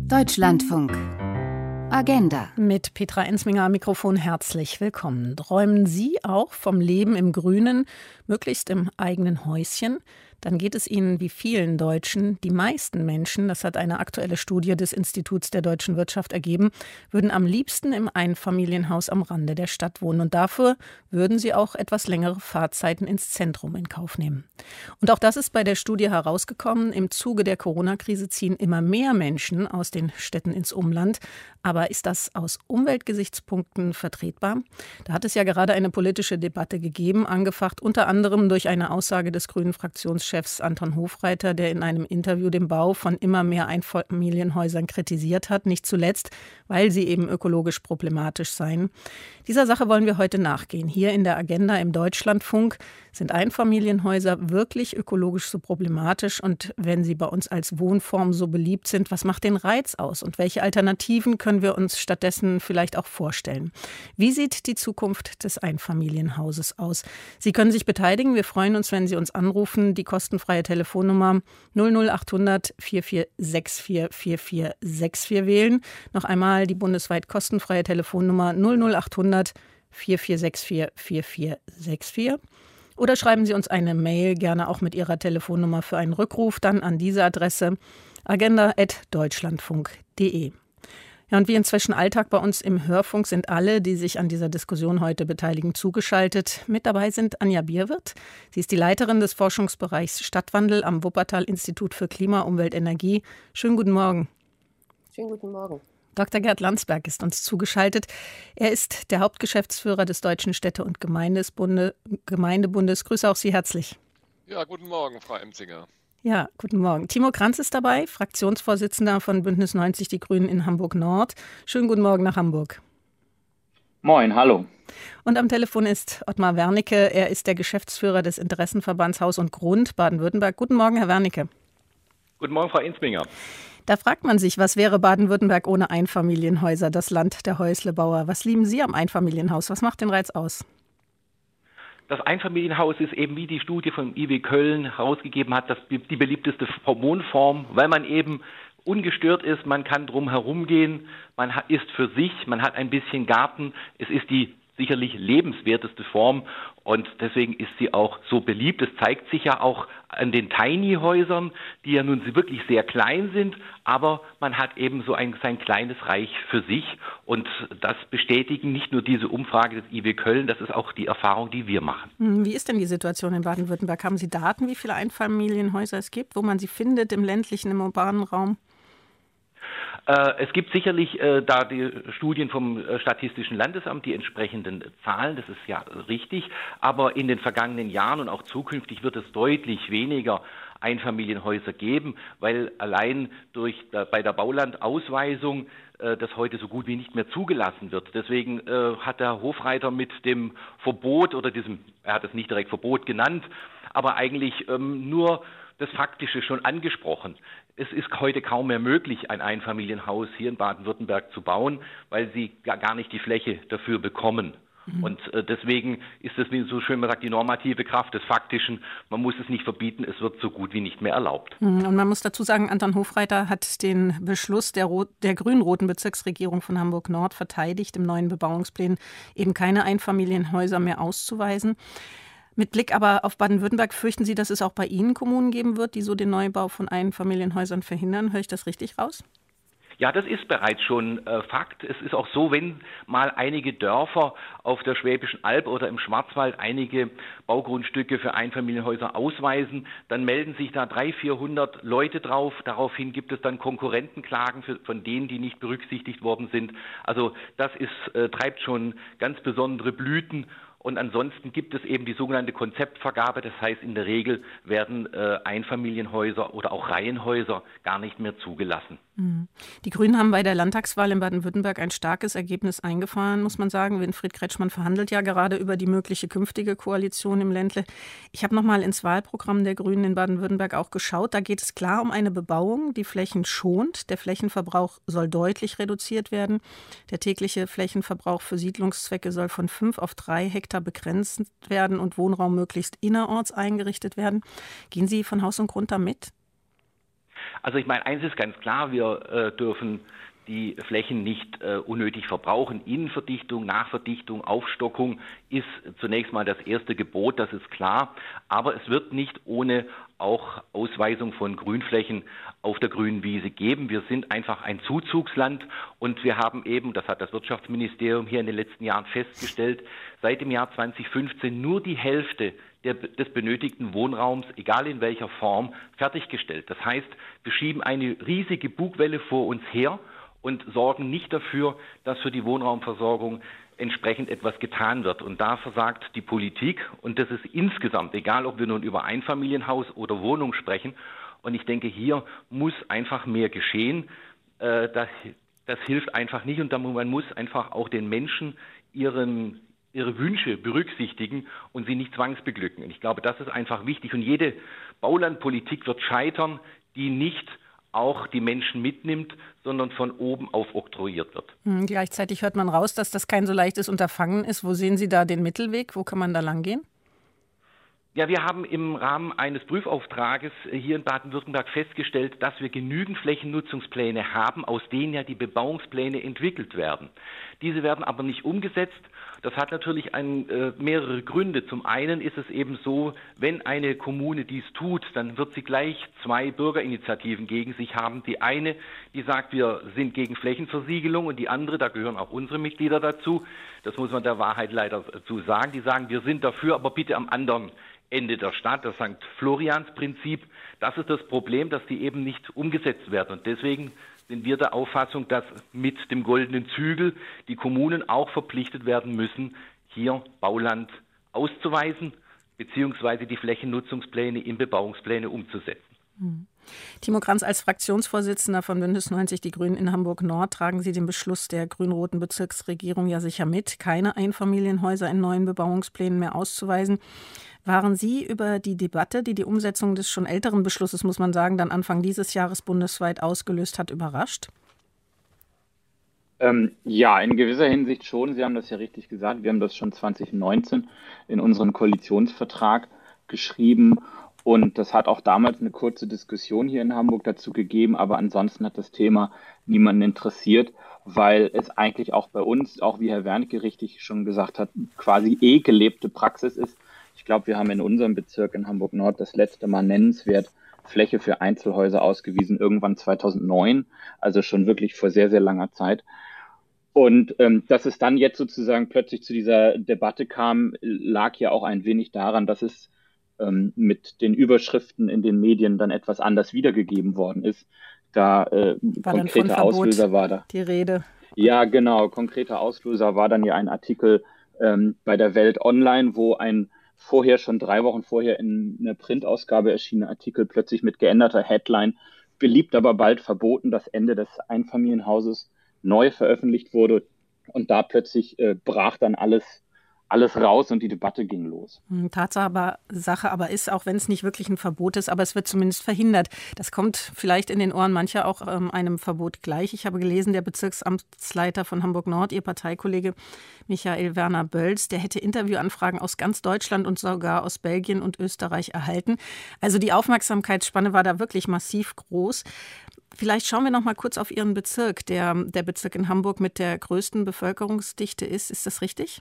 Deutschlandfunk. Agenda. Mit Petra Ensminger am Mikrofon herzlich willkommen. Träumen Sie auch vom Leben im Grünen, möglichst im eigenen Häuschen? Dann geht es ihnen wie vielen Deutschen, die meisten Menschen, das hat eine aktuelle Studie des Instituts der deutschen Wirtschaft ergeben, würden am liebsten im Einfamilienhaus am Rande der Stadt wohnen. Und dafür würden sie auch etwas längere Fahrzeiten ins Zentrum in Kauf nehmen. Und auch das ist bei der Studie herausgekommen. Im Zuge der Corona-Krise ziehen immer mehr Menschen aus den Städten ins Umland. Aber ist das aus Umweltgesichtspunkten vertretbar? Da hat es ja gerade eine politische Debatte gegeben, angefacht unter anderem durch eine Aussage des grünen Fraktionschefs Chefs Anton Hofreiter, der in einem Interview den Bau von immer mehr Einfamilienhäusern kritisiert hat, nicht zuletzt, weil sie eben ökologisch problematisch seien. Dieser Sache wollen wir heute nachgehen. Hier in der Agenda im Deutschlandfunk sind Einfamilienhäuser wirklich ökologisch so problematisch und wenn sie bei uns als Wohnform so beliebt sind, was macht den Reiz aus und welche Alternativen können wir uns stattdessen vielleicht auch vorstellen? Wie sieht die Zukunft des Einfamilienhauses aus? Sie können sich beteiligen. Wir freuen uns, wenn Sie uns anrufen. Die kostenfreie Telefonnummer 00800 4464 4464 wählen. Noch einmal die bundesweit kostenfreie Telefonnummer 00800 4464 4464. Oder schreiben Sie uns eine Mail, gerne auch mit Ihrer Telefonnummer für einen Rückruf, dann an diese Adresse agenda.deutschlandfunk.de. Ja, und wie inzwischen Alltag bei uns im Hörfunk sind alle, die sich an dieser Diskussion heute beteiligen, zugeschaltet. Mit dabei sind Anja Bierwirth. Sie ist die Leiterin des Forschungsbereichs Stadtwandel am Wuppertal-Institut für Klima, Umwelt, Energie. Schönen guten Morgen. Schönen guten Morgen. Dr. Gerd Landsberg ist uns zugeschaltet. Er ist der Hauptgeschäftsführer des Deutschen Städte- und Gemeindebundes. Grüße auch Sie herzlich. Ja, guten Morgen, Frau Emzinger. Ja, guten Morgen. Timo Kranz ist dabei, Fraktionsvorsitzender von Bündnis 90 Die Grünen in Hamburg Nord. Schönen guten Morgen nach Hamburg. Moin, hallo. Und am Telefon ist Ottmar Wernicke. Er ist der Geschäftsführer des Interessenverbands Haus und Grund Baden-Württemberg. Guten Morgen, Herr Wernicke. Guten Morgen, Frau Insminger. Da fragt man sich, was wäre Baden-Württemberg ohne Einfamilienhäuser, das Land der Häuslebauer? Was lieben Sie am Einfamilienhaus? Was macht den Reiz aus? Das Einfamilienhaus ist eben, wie die Studie von IW Köln herausgegeben hat, das, die beliebteste Wohnform, weil man eben ungestört ist, man kann drum herumgehen, man ist für sich, man hat ein bisschen Garten, es ist die sicherlich lebenswerteste Form und deswegen ist sie auch so beliebt. Es zeigt sich ja auch an den Tiny-Häusern, die ja nun wirklich sehr klein sind, aber man hat eben so ein, sein kleines Reich für sich und das bestätigen nicht nur diese Umfrage des IW Köln, das ist auch die Erfahrung, die wir machen. Hm, wie ist denn die Situation in Baden-Württemberg? Haben Sie Daten, wie viele Einfamilienhäuser es gibt, wo man sie findet im ländlichen, im urbanen Raum? Äh, es gibt sicherlich äh, da die Studien vom äh, Statistischen Landesamt, die entsprechenden Zahlen, das ist ja richtig, aber in den vergangenen Jahren und auch zukünftig wird es deutlich weniger Einfamilienhäuser geben, weil allein durch bei der Baulandausweisung das heute so gut wie nicht mehr zugelassen wird. Deswegen hat der Hofreiter mit dem Verbot oder diesem, er hat es nicht direkt Verbot genannt, aber eigentlich ähm, nur das Faktische schon angesprochen. Es ist heute kaum mehr möglich, ein Einfamilienhaus hier in Baden-Württemberg zu bauen, weil sie gar nicht die Fläche dafür bekommen. Mhm. Und äh, deswegen ist es, wie so schön man sagt, die normative Kraft des Faktischen. Man muss es nicht verbieten, es wird so gut wie nicht mehr erlaubt. Mhm. Und man muss dazu sagen, Anton Hofreiter hat den Beschluss der, der grün-roten Bezirksregierung von Hamburg-Nord verteidigt, im neuen Bebauungsplan eben keine Einfamilienhäuser mehr auszuweisen. Mit Blick aber auf Baden-Württemberg fürchten Sie, dass es auch bei Ihnen Kommunen geben wird, die so den Neubau von Einfamilienhäusern verhindern? Höre ich das richtig raus? Ja, das ist bereits schon äh, Fakt. Es ist auch so, wenn mal einige Dörfer auf der Schwäbischen Alb oder im Schwarzwald einige Baugrundstücke für Einfamilienhäuser ausweisen, dann melden sich da 300, 400 Leute drauf. Daraufhin gibt es dann Konkurrentenklagen für, von denen, die nicht berücksichtigt worden sind. Also das ist, äh, treibt schon ganz besondere Blüten und ansonsten gibt es eben die sogenannte Konzeptvergabe. Das heißt, in der Regel werden äh, Einfamilienhäuser oder auch Reihenhäuser gar nicht mehr zugelassen. Mhm. Die Grünen haben bei der Landtagswahl in Baden-Württemberg ein starkes Ergebnis eingefahren, muss man sagen. Winfried Kretschmann verhandelt ja gerade über die mögliche künftige Koalition im Ländle. Ich habe noch mal ins Wahlprogramm der Grünen in Baden-Württemberg auch geschaut. Da geht es klar um eine Bebauung, die Flächen schont. Der Flächenverbrauch soll deutlich reduziert werden. Der tägliche Flächenverbrauch für Siedlungszwecke soll von fünf auf drei Hektar Hektar begrenzt werden und Wohnraum möglichst innerorts eingerichtet werden. Gehen Sie von Haus und Grund damit? Also ich meine, eins ist ganz klar, wir äh, dürfen die Flächen nicht äh, unnötig verbrauchen. Innenverdichtung, Nachverdichtung, Aufstockung ist zunächst mal das erste Gebot, das ist klar. Aber es wird nicht ohne auch Ausweisung von Grünflächen auf der grünen Wiese geben. Wir sind einfach ein Zuzugsland und wir haben eben, das hat das Wirtschaftsministerium hier in den letzten Jahren festgestellt, seit dem Jahr 2015 nur die Hälfte der, des benötigten Wohnraums, egal in welcher Form, fertiggestellt. Das heißt, wir schieben eine riesige Bugwelle vor uns her und sorgen nicht dafür, dass für die Wohnraumversorgung entsprechend etwas getan wird. Und da versagt die Politik und das ist insgesamt, egal ob wir nun über Einfamilienhaus oder Wohnung sprechen. Und ich denke, hier muss einfach mehr geschehen. Äh, das, das hilft einfach nicht und man muss einfach auch den Menschen ihren, ihre Wünsche berücksichtigen und sie nicht zwangsbeglücken. Und ich glaube, das ist einfach wichtig. Und jede Baulandpolitik wird scheitern, die nicht auch die Menschen mitnimmt, sondern von oben auf oktroyiert wird. Hm, gleichzeitig hört man raus, dass das kein so leichtes Unterfangen ist. Wo sehen Sie da den Mittelweg? Wo kann man da langgehen? Ja, wir haben im Rahmen eines Prüfauftrages hier in Baden-Württemberg festgestellt, dass wir genügend Flächennutzungspläne haben, aus denen ja die Bebauungspläne entwickelt werden. Diese werden aber nicht umgesetzt. Das hat natürlich ein, äh, mehrere Gründe. Zum einen ist es eben so, wenn eine Kommune dies tut, dann wird sie gleich zwei Bürgerinitiativen gegen sich haben. Die eine, die sagt, wir sind gegen Flächenversiegelung und die andere, da gehören auch unsere Mitglieder dazu, das muss man der Wahrheit leider zu sagen, die sagen, wir sind dafür, aber bitte am anderen Ende der Stadt, das St. Florians Prinzip. Das ist das Problem, dass die eben nicht umgesetzt werden. Und deswegen sind wir der Auffassung, dass mit dem goldenen Zügel die Kommunen auch verpflichtet werden müssen, hier Bauland auszuweisen beziehungsweise die Flächennutzungspläne in Bebauungspläne umzusetzen. Hm. Timo Kranz, als Fraktionsvorsitzender von Bündnis 90 Die Grünen in Hamburg Nord tragen Sie den Beschluss der grün-roten Bezirksregierung ja sicher mit, keine Einfamilienhäuser in neuen Bebauungsplänen mehr auszuweisen. Waren Sie über die Debatte, die die Umsetzung des schon älteren Beschlusses, muss man sagen, dann Anfang dieses Jahres bundesweit ausgelöst hat, überrascht? Ähm, ja, in gewisser Hinsicht schon. Sie haben das ja richtig gesagt. Wir haben das schon 2019 in unseren Koalitionsvertrag geschrieben. Und das hat auch damals eine kurze Diskussion hier in Hamburg dazu gegeben. Aber ansonsten hat das Thema niemanden interessiert, weil es eigentlich auch bei uns, auch wie Herr Wernicke richtig schon gesagt hat, quasi eh gelebte Praxis ist, ich glaube, wir haben in unserem Bezirk in Hamburg Nord das letzte Mal nennenswert Fläche für Einzelhäuser ausgewiesen, irgendwann 2009, also schon wirklich vor sehr, sehr langer Zeit. Und ähm, dass es dann jetzt sozusagen plötzlich zu dieser Debatte kam, lag ja auch ein wenig daran, dass es ähm, mit den Überschriften in den Medien dann etwas anders wiedergegeben worden ist. Da äh, war konkreter Auslöser war da. Die Rede. Ja, genau. Konkreter Auslöser war dann ja ein Artikel ähm, bei der Welt Online, wo ein vorher schon drei Wochen vorher in einer Printausgabe erschienene Artikel plötzlich mit geänderter Headline beliebt, aber bald verboten, das Ende des Einfamilienhauses neu veröffentlicht wurde. Und da plötzlich äh, brach dann alles alles raus und die Debatte ging los. Hm, Tatsache aber, Sache aber ist, auch wenn es nicht wirklich ein Verbot ist, aber es wird zumindest verhindert. Das kommt vielleicht in den Ohren mancher auch ähm, einem Verbot gleich. Ich habe gelesen, der Bezirksamtsleiter von Hamburg Nord, Ihr Parteikollege Michael Werner Bölz, der hätte Interviewanfragen aus ganz Deutschland und sogar aus Belgien und Österreich erhalten. Also die Aufmerksamkeitsspanne war da wirklich massiv groß. Vielleicht schauen wir noch mal kurz auf Ihren Bezirk, der der Bezirk in Hamburg mit der größten Bevölkerungsdichte ist. Ist das richtig?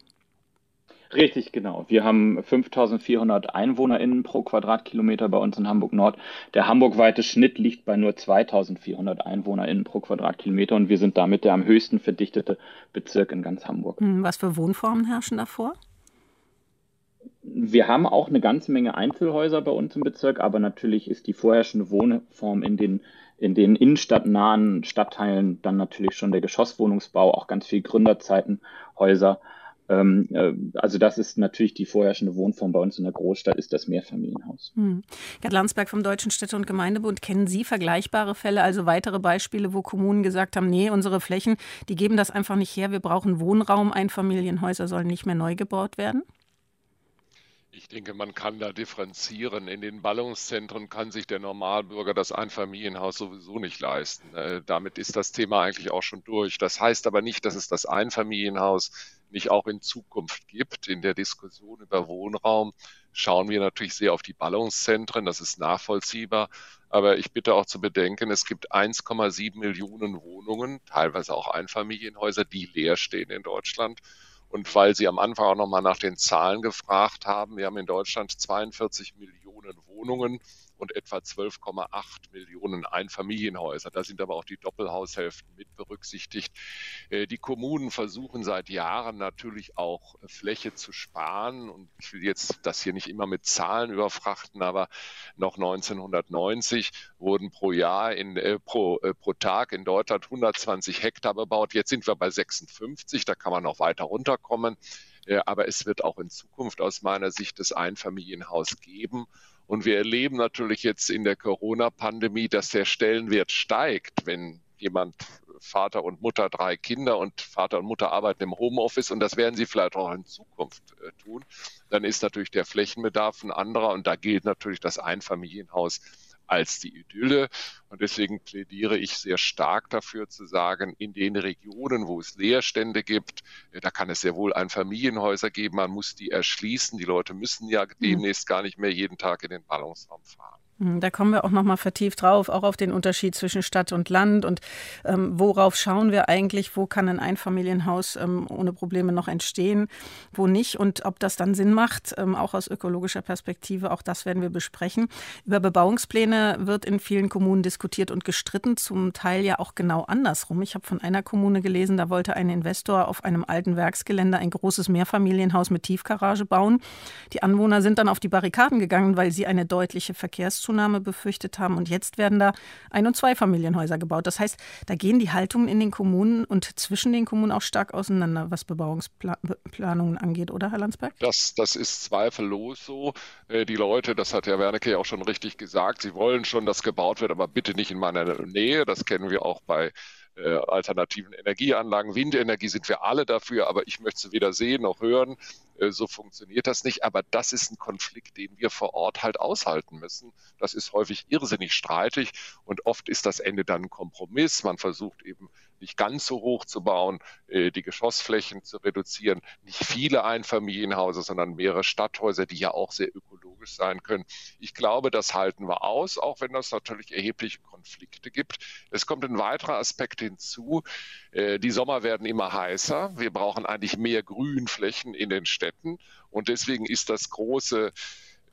Richtig, genau. Wir haben 5400 EinwohnerInnen pro Quadratkilometer bei uns in Hamburg Nord. Der hamburgweite Schnitt liegt bei nur 2400 EinwohnerInnen pro Quadratkilometer und wir sind damit der am höchsten verdichtete Bezirk in ganz Hamburg. Hm, was für Wohnformen herrschen davor? Wir haben auch eine ganze Menge Einzelhäuser bei uns im Bezirk, aber natürlich ist die vorherrschende Wohnform in den in den innenstadtnahen Stadtteilen dann natürlich schon der Geschosswohnungsbau, auch ganz viel Gründerzeitenhäuser. Äh, also das ist natürlich die vorherrschende Wohnform bei uns in der Großstadt, ist das Mehrfamilienhaus. Hm. Gerd Landsberg vom Deutschen Städte- und Gemeindebund, kennen Sie vergleichbare Fälle, also weitere Beispiele, wo Kommunen gesagt haben, nee, unsere Flächen, die geben das einfach nicht her, wir brauchen Wohnraum, Einfamilienhäuser sollen nicht mehr neu gebaut werden? Ich denke, man kann da differenzieren. In den Ballungszentren kann sich der Normalbürger das Einfamilienhaus sowieso nicht leisten. Äh, damit ist das Thema eigentlich auch schon durch. Das heißt aber nicht, dass es das Einfamilienhaus nicht auch in Zukunft gibt. In der Diskussion über Wohnraum schauen wir natürlich sehr auf die Ballungszentren. Das ist nachvollziehbar. Aber ich bitte auch zu bedenken, es gibt 1,7 Millionen Wohnungen, teilweise auch Einfamilienhäuser, die leer stehen in Deutschland. Und weil Sie am Anfang auch nochmal nach den Zahlen gefragt haben, wir haben in Deutschland 42 Millionen Wohnungen und etwa 12,8 Millionen Einfamilienhäuser. Da sind aber auch die Doppelhaushälften mit berücksichtigt. Äh, die Kommunen versuchen seit Jahren natürlich auch äh, Fläche zu sparen. Und ich will jetzt das hier nicht immer mit Zahlen überfrachten, aber noch 1990 wurden pro Jahr in, äh, pro, äh, pro Tag in Deutschland 120 Hektar bebaut. Jetzt sind wir bei 56. Da kann man noch weiter runterkommen. Äh, aber es wird auch in Zukunft aus meiner Sicht das Einfamilienhaus geben. Und wir erleben natürlich jetzt in der Corona-Pandemie, dass der Stellenwert steigt, wenn jemand Vater und Mutter drei Kinder und Vater und Mutter arbeiten im Homeoffice und das werden sie vielleicht auch in Zukunft äh, tun, dann ist natürlich der Flächenbedarf ein anderer und da gilt natürlich das Einfamilienhaus als die Idylle. Und deswegen plädiere ich sehr stark dafür zu sagen, in den Regionen, wo es Leerstände gibt, äh, da kann es sehr wohl ein Familienhäuser geben. Man muss die erschließen. Die Leute müssen ja mhm. demnächst gar nicht mehr jeden Tag in den Ballungsraum fahren. Hm, da kommen wir auch noch mal vertieft drauf, auch auf den Unterschied zwischen Stadt und Land und ähm, worauf schauen wir eigentlich, wo kann ein Einfamilienhaus ähm, ohne Probleme noch entstehen, wo nicht und ob das dann Sinn macht, ähm, auch aus ökologischer Perspektive, auch das werden wir besprechen. Über Bebauungspläne wird in vielen Kommunen diskutiert und gestritten, zum Teil ja auch genau andersrum. Ich habe von einer Kommune gelesen, da wollte ein Investor auf einem alten Werksgelände ein großes Mehrfamilienhaus mit Tiefgarage bauen. Die Anwohner sind dann auf die Barrikaden gegangen, weil sie eine deutliche Verkehrs Zunahme befürchtet haben. Und jetzt werden da Ein- und Zweifamilienhäuser gebaut. Das heißt, da gehen die Haltungen in den Kommunen und zwischen den Kommunen auch stark auseinander, was Bebauungsplanungen angeht, oder Herr Landsberg? Das, das ist zweifellos so. Äh, die Leute, das hat Herr Wernicke ja auch schon richtig gesagt, sie wollen schon, dass gebaut wird, aber bitte nicht in meiner Nähe. Das kennen wir auch bei äh, alternativen Energieanlagen. Windenergie sind wir alle dafür, aber ich möchte sie weder sehen noch hören. Äh, so funktioniert das nicht. Aber das ist ein Konflikt, den wir vor Ort halt aushalten müssen. Das ist häufig irrsinnig streitig und oft ist das Ende dann ein Kompromiss. Man versucht eben nicht ganz so hoch zu bauen, äh, die Geschossflächen zu reduzieren, nicht viele Einfamilienhäuser, sondern mehrere Stadthäuser, die ja auch sehr ökologisch sein können. Ich glaube, das halten wir aus, auch wenn das natürlich erhebliche Konflikte gibt. Es kommt ein weiterer Aspekt hinzu. Äh, die Sommer werden immer heißer. Wir brauchen eigentlich mehr Grünflächen in den Städten. Und deswegen ist das große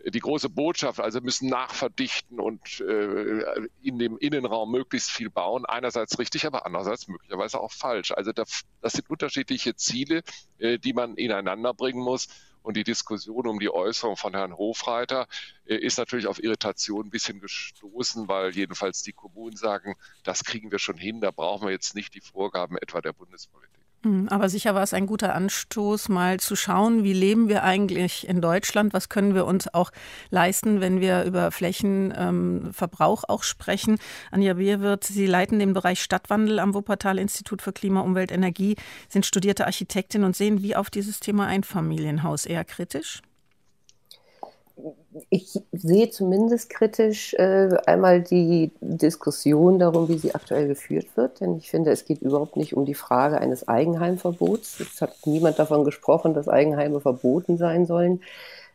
die große Botschaft, also müssen nachverdichten und äh, in dem Innenraum möglichst viel bauen. Einerseits richtig, aber andererseits möglicherweise auch falsch. Also das, das sind unterschiedliche Ziele, äh, die man ineinander bringen muss. Und die Diskussion um die Äußerung von Herrn Hofreiter äh, ist natürlich auf Irritation ein bisschen gestoßen, weil jedenfalls die Kommunen sagen, das kriegen wir schon hin, da brauchen wir jetzt nicht die Vorgaben etwa der Bundespolitik. Hm, aber sicher war es ein guter Anstoß, mal zu schauen, wie leben wir eigentlich in Deutschland, was können wir uns auch leisten, wenn wir über Flächenverbrauch ähm, auch sprechen. Anja Bierwirth, Sie leiten den Bereich Stadtwandel am Wuppertal-Institut für Klima, Umwelt, Energie, sind studierte Architektin und sehen wie auf dieses Thema Einfamilienhaus eher kritisch? Ich sehe zumindest kritisch äh, einmal die Diskussion darum, wie sie aktuell geführt wird. Denn ich finde, es geht überhaupt nicht um die Frage eines Eigenheimverbots. Es hat niemand davon gesprochen, dass Eigenheime verboten sein sollen.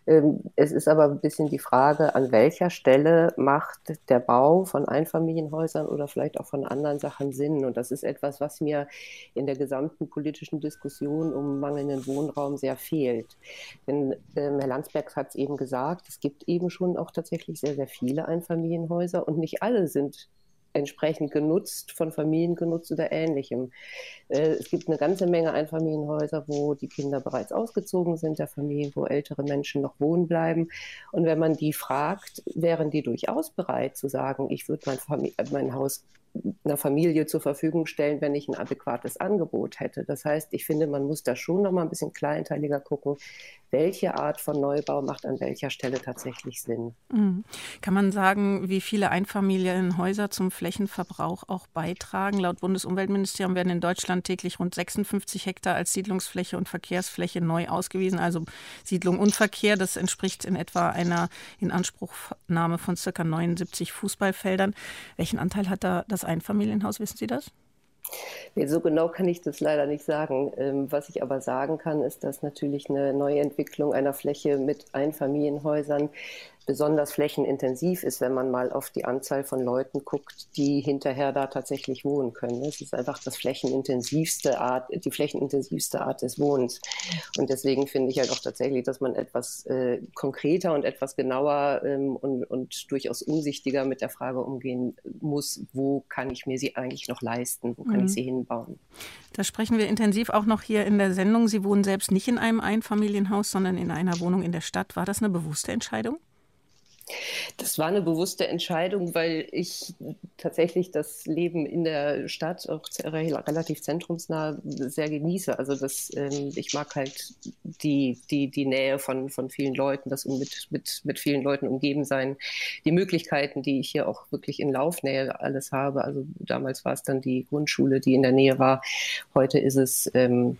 Ähm, es ist aber ein bisschen die Frage, an welcher Stelle macht der Bau von Einfamilienhäusern oder vielleicht auch von anderen Sachen Sinn. Und das ist etwas, was mir in der gesamten politischen Diskussion um mangelnden Wohnraum sehr fehlt. Denn äh, Herr Landsberg hat es eben gesagt, es gibt eben schon auch tatsächlich sehr, sehr viele Einfamilienhäuser und nicht alle sind entsprechend genutzt, von Familien genutzt oder ähnlichem. Äh, es gibt eine ganze Menge Einfamilienhäuser, wo die Kinder bereits ausgezogen sind, der Familien, wo ältere Menschen noch wohnen bleiben. Und wenn man die fragt, wären die durchaus bereit zu sagen, ich würde mein, mein Haus einer Familie zur Verfügung stellen, wenn ich ein adäquates Angebot hätte. Das heißt, ich finde, man muss da schon noch mal ein bisschen kleinteiliger gucken, welche Art von Neubau macht an welcher Stelle tatsächlich Sinn. Mhm. Kann man sagen, wie viele Einfamilienhäuser zum Flächenverbrauch auch beitragen? Laut Bundesumweltministerium werden in Deutschland täglich rund 56 Hektar als Siedlungsfläche und Verkehrsfläche neu ausgewiesen. Also Siedlung und Verkehr, das entspricht in etwa einer Inanspruchnahme von ca. 79 Fußballfeldern. Welchen Anteil hat da das Einfamilienhaus, wissen Sie das? Nee, so genau kann ich das leider nicht sagen. Ähm, was ich aber sagen kann, ist, dass natürlich eine Neuentwicklung einer Fläche mit Einfamilienhäusern besonders flächenintensiv ist, wenn man mal auf die Anzahl von Leuten guckt, die hinterher da tatsächlich wohnen können. Es ist einfach das flächenintensivste Art, die flächenintensivste Art des Wohnens. Und deswegen finde ich halt auch tatsächlich, dass man etwas äh, konkreter und etwas genauer ähm, und, und durchaus umsichtiger mit der Frage umgehen muss, wo kann ich mir sie eigentlich noch leisten, wo kann mhm. ich sie hinbauen. Da sprechen wir intensiv auch noch hier in der Sendung. Sie wohnen selbst nicht in einem Einfamilienhaus, sondern in einer Wohnung in der Stadt. War das eine bewusste Entscheidung? Das war eine bewusste Entscheidung, weil ich tatsächlich das Leben in der Stadt auch relativ zentrumsnah sehr genieße. Also das, ähm, ich mag halt die, die, die Nähe von, von vielen Leuten, das mit, mit, mit vielen Leuten umgeben sein, die Möglichkeiten, die ich hier auch wirklich in Laufnähe alles habe. Also damals war es dann die Grundschule, die in der Nähe war. Heute ist es ähm,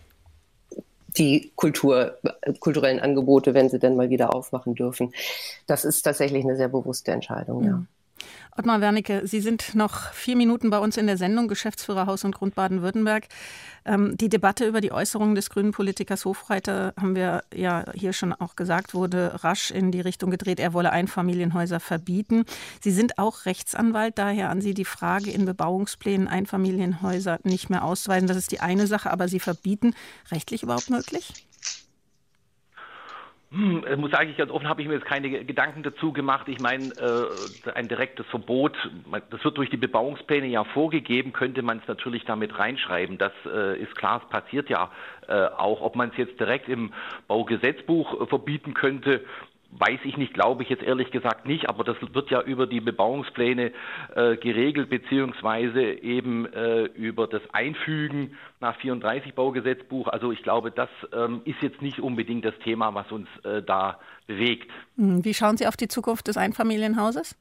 die Kultur, kulturellen Angebote, wenn sie denn mal wieder aufmachen dürfen. Das ist tatsächlich eine sehr bewusste Entscheidung, ja. Ottmar Wernicke, Sie sind noch vier Minuten bei uns in der Sendung, Geschäftsführer Haus und Grund Baden-Württemberg. Ähm, die Debatte über die Äußerungen des grünen Politikers Hofreiter, haben wir ja hier schon auch gesagt, wurde rasch in die Richtung gedreht, er wolle Einfamilienhäuser verbieten. Sie sind auch Rechtsanwalt, daher an Sie die Frage, in Bebauungsplänen Einfamilienhäuser nicht mehr auszuweisen. Das ist die eine Sache, aber Sie verbieten rechtlich überhaupt möglich? Hm, ich muss sagen, ganz offen habe ich mir jetzt keine Gedanken dazu gemacht. Ich meine, äh, ein direktes Verbot, das wird durch die Bebauungspläne ja vorgegeben, könnte man es natürlich damit reinschreiben. Das äh, ist klar, es passiert ja äh, auch. Ob man es jetzt direkt im Baugesetzbuch verbieten könnte, Weiß ich nicht, glaube ich jetzt ehrlich gesagt nicht, aber das wird ja über die Bebauungspläne äh, geregelt, beziehungsweise eben äh, über das Einfügen nach 34 Baugesetzbuch. Also ich glaube, das ähm, ist jetzt nicht unbedingt das Thema, was uns äh, da bewegt. Hm, wie schauen Sie auf die Zukunft des Einfamilienhauses?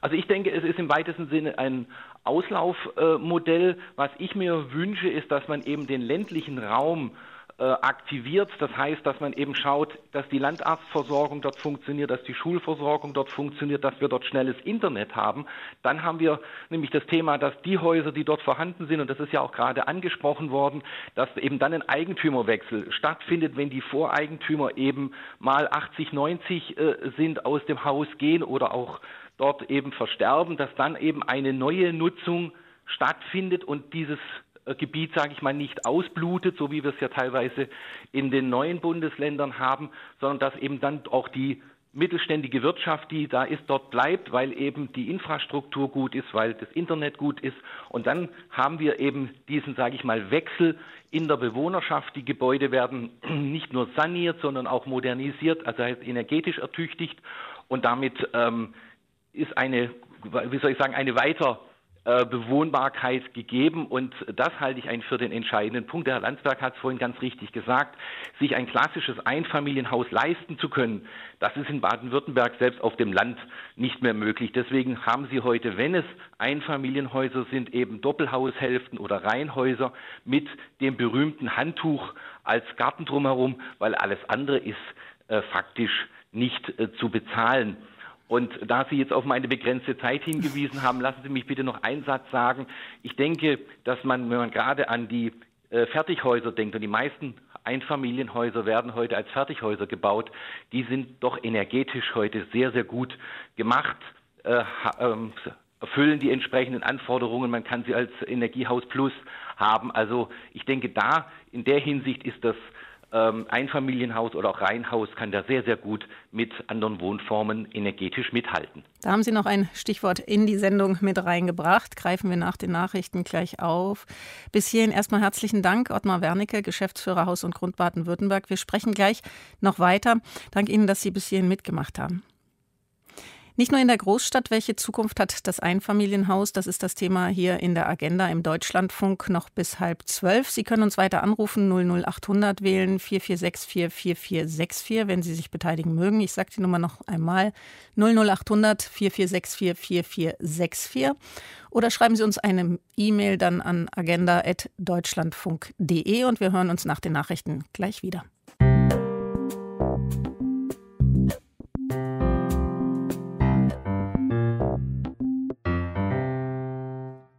Also ich denke, es ist im weitesten Sinne ein Auslaufmodell. Was ich mir wünsche, ist, dass man eben den ländlichen Raum aktiviert. Das heißt, dass man eben schaut, dass die Landarztversorgung dort funktioniert, dass die Schulversorgung dort funktioniert, dass wir dort schnelles Internet haben. Dann haben wir nämlich das Thema, dass die Häuser, die dort vorhanden sind, und das ist ja auch gerade angesprochen worden, dass eben dann ein Eigentümerwechsel stattfindet, wenn die Voreigentümer eben mal 80, 90 äh, sind, aus dem Haus gehen oder auch dort eben versterben, dass dann eben eine neue Nutzung stattfindet und dieses äh, Gebiet, sage ich mal, nicht ausblutet, so wie wir es ja teilweise in den neuen Bundesländern haben, sondern dass eben dann auch die mittelständige Wirtschaft, die da ist, dort bleibt, weil eben die Infrastruktur gut ist, weil das Internet gut ist. Und dann haben wir eben diesen, sage ich mal, Wechsel in der Bewohnerschaft. Die Gebäude werden nicht nur saniert, sondern auch modernisiert, also heißt energetisch ertüchtigt. Und damit ähm, ist eine, wie soll ich sagen, eine weiter äh, Bewohnbarkeit gegeben. Und das halte ich eigentlich für den entscheidenden Punkt. Der Herr Landsberg hat es vorhin ganz richtig gesagt, sich ein klassisches Einfamilienhaus leisten zu können, das ist in Baden-Württemberg selbst auf dem Land nicht mehr möglich. Deswegen haben Sie heute, wenn es Einfamilienhäuser sind, eben Doppelhaushälften oder Reihenhäuser mit dem berühmten Handtuch als Garten drumherum, weil alles andere ist äh, faktisch nicht äh, zu bezahlen. Und da Sie jetzt auf meine begrenzte Zeit hingewiesen haben, lassen Sie mich bitte noch einen Satz sagen. Ich denke, dass man, wenn man gerade an die äh, Fertighäuser denkt, und die meisten Einfamilienhäuser werden heute als Fertighäuser gebaut, die sind doch energetisch heute sehr, sehr gut gemacht, äh, ähm, erfüllen die entsprechenden Anforderungen. Man kann sie als Energiehaus Plus haben. Also ich denke, da in der Hinsicht ist das ähm, Einfamilienhaus oder auch Reihenhaus kann da sehr, sehr gut mit anderen Wohnformen energetisch mithalten. Da haben Sie noch ein Stichwort in die Sendung mit reingebracht. Greifen wir nach den Nachrichten gleich auf. Bis hierhin erstmal herzlichen Dank, Ottmar Wernicke, Geschäftsführer Haus und Grund Baden-Württemberg. Wir sprechen gleich noch weiter. Dank Ihnen, dass Sie bis hierhin mitgemacht haben. Nicht nur in der Großstadt, welche Zukunft hat das Einfamilienhaus? Das ist das Thema hier in der Agenda im Deutschlandfunk noch bis halb zwölf. Sie können uns weiter anrufen, 00800 wählen 4464 4464, wenn Sie sich beteiligen mögen. Ich sage die Nummer noch einmal, 00800 4464 4464. Oder schreiben Sie uns eine E-Mail dann an agenda.deutschlandfunk.de und wir hören uns nach den Nachrichten gleich wieder.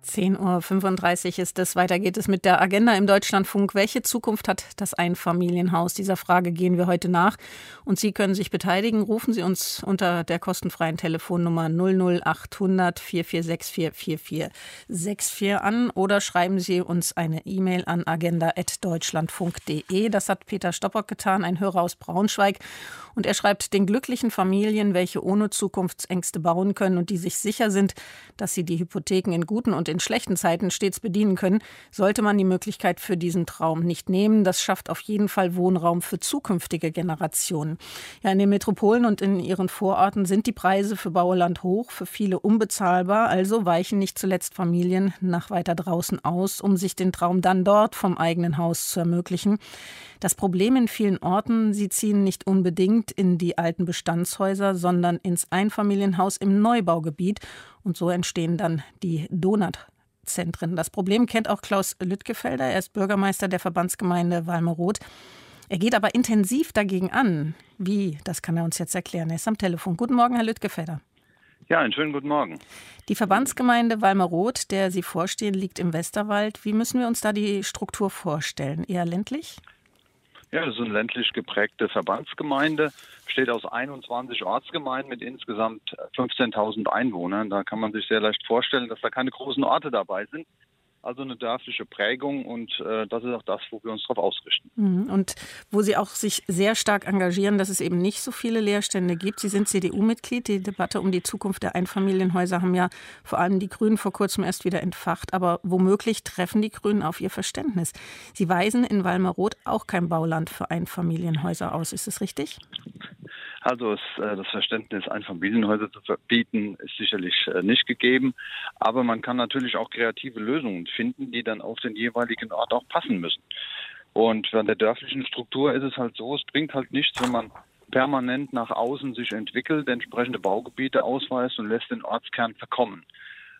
10.35 Uhr ist es. Weiter geht es mit der Agenda im Deutschlandfunk. Welche Zukunft hat das Einfamilienhaus? Dieser Frage gehen wir heute nach. Und Sie können sich beteiligen. Rufen Sie uns unter der kostenfreien Telefonnummer 00800 4464 4464 an oder schreiben Sie uns eine E-Mail an agenda.deutschlandfunk.de. Das hat Peter Stoppock getan, ein Hörer aus Braunschweig. Und er schreibt, den glücklichen Familien, welche ohne Zukunftsängste bauen können und die sich sicher sind, dass sie die Hypotheken in guten und in schlechten Zeiten stets bedienen können, sollte man die Möglichkeit für diesen Traum nicht nehmen. Das schafft auf jeden Fall Wohnraum für zukünftige Generationen. Ja, in den Metropolen und in ihren Vororten sind die Preise für Bauland hoch, für viele unbezahlbar, also weichen nicht zuletzt Familien nach weiter draußen aus, um sich den Traum dann dort vom eigenen Haus zu ermöglichen. Das Problem in vielen Orten, sie ziehen nicht unbedingt in die alten Bestandshäuser, sondern ins Einfamilienhaus im Neubaugebiet. Und so entstehen dann die Donutzentren. Das Problem kennt auch Klaus Lüttgefelder. Er ist Bürgermeister der Verbandsgemeinde Walmeroth. Er geht aber intensiv dagegen an. Wie? Das kann er uns jetzt erklären. Er ist am Telefon. Guten Morgen, Herr Lüttgefelder. Ja, einen schönen guten Morgen. Die Verbandsgemeinde Walmeroth, der Sie vorstehen, liegt im Westerwald. Wie müssen wir uns da die Struktur vorstellen? Eher ländlich? Ja, das ist eine ländlich geprägte Verbandsgemeinde, besteht aus 21 Ortsgemeinden mit insgesamt 15.000 Einwohnern. Da kann man sich sehr leicht vorstellen, dass da keine großen Orte dabei sind also eine dörfliche Prägung und äh, das ist auch das, wo wir uns darauf ausrichten. Mhm. Und wo Sie auch sich sehr stark engagieren, dass es eben nicht so viele Leerstände gibt. Sie sind CDU-Mitglied. Die Debatte um die Zukunft der Einfamilienhäuser haben ja vor allem die Grünen vor kurzem erst wieder entfacht. Aber womöglich treffen die Grünen auf ihr Verständnis. Sie weisen in Walmeroth auch kein Bauland für Einfamilienhäuser aus. Ist es richtig? Also es, äh, das Verständnis, Einfamilienhäuser zu verbieten, ist sicherlich äh, nicht gegeben. Aber man kann natürlich auch kreative Lösungen finden, die dann auf den jeweiligen Ort auch passen müssen. Und von der dörflichen Struktur ist es halt so, es bringt halt nichts, wenn man permanent nach außen sich entwickelt, entsprechende Baugebiete ausweist und lässt den Ortskern verkommen.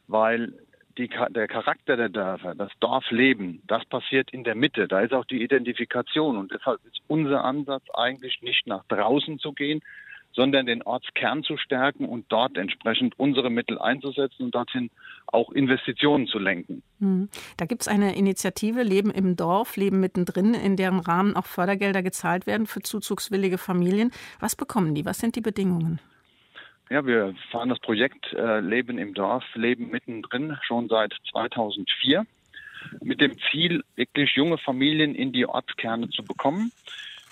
Weil die, der Charakter der Dörfer, das Dorfleben, das passiert in der Mitte. Da ist auch die Identifikation. Und deshalb ist unser Ansatz eigentlich nicht nach draußen zu gehen, sondern den Ortskern zu stärken und dort entsprechend unsere Mittel einzusetzen und dorthin auch Investitionen zu lenken. Hm. Da gibt es eine Initiative Leben im Dorf, Leben mittendrin, in deren Rahmen auch Fördergelder gezahlt werden für zuzugswillige Familien. Was bekommen die? Was sind die Bedingungen? Ja, wir fahren das Projekt äh, Leben im Dorf, Leben mittendrin schon seit 2004 mit dem Ziel, wirklich junge Familien in die Ortskerne zu bekommen.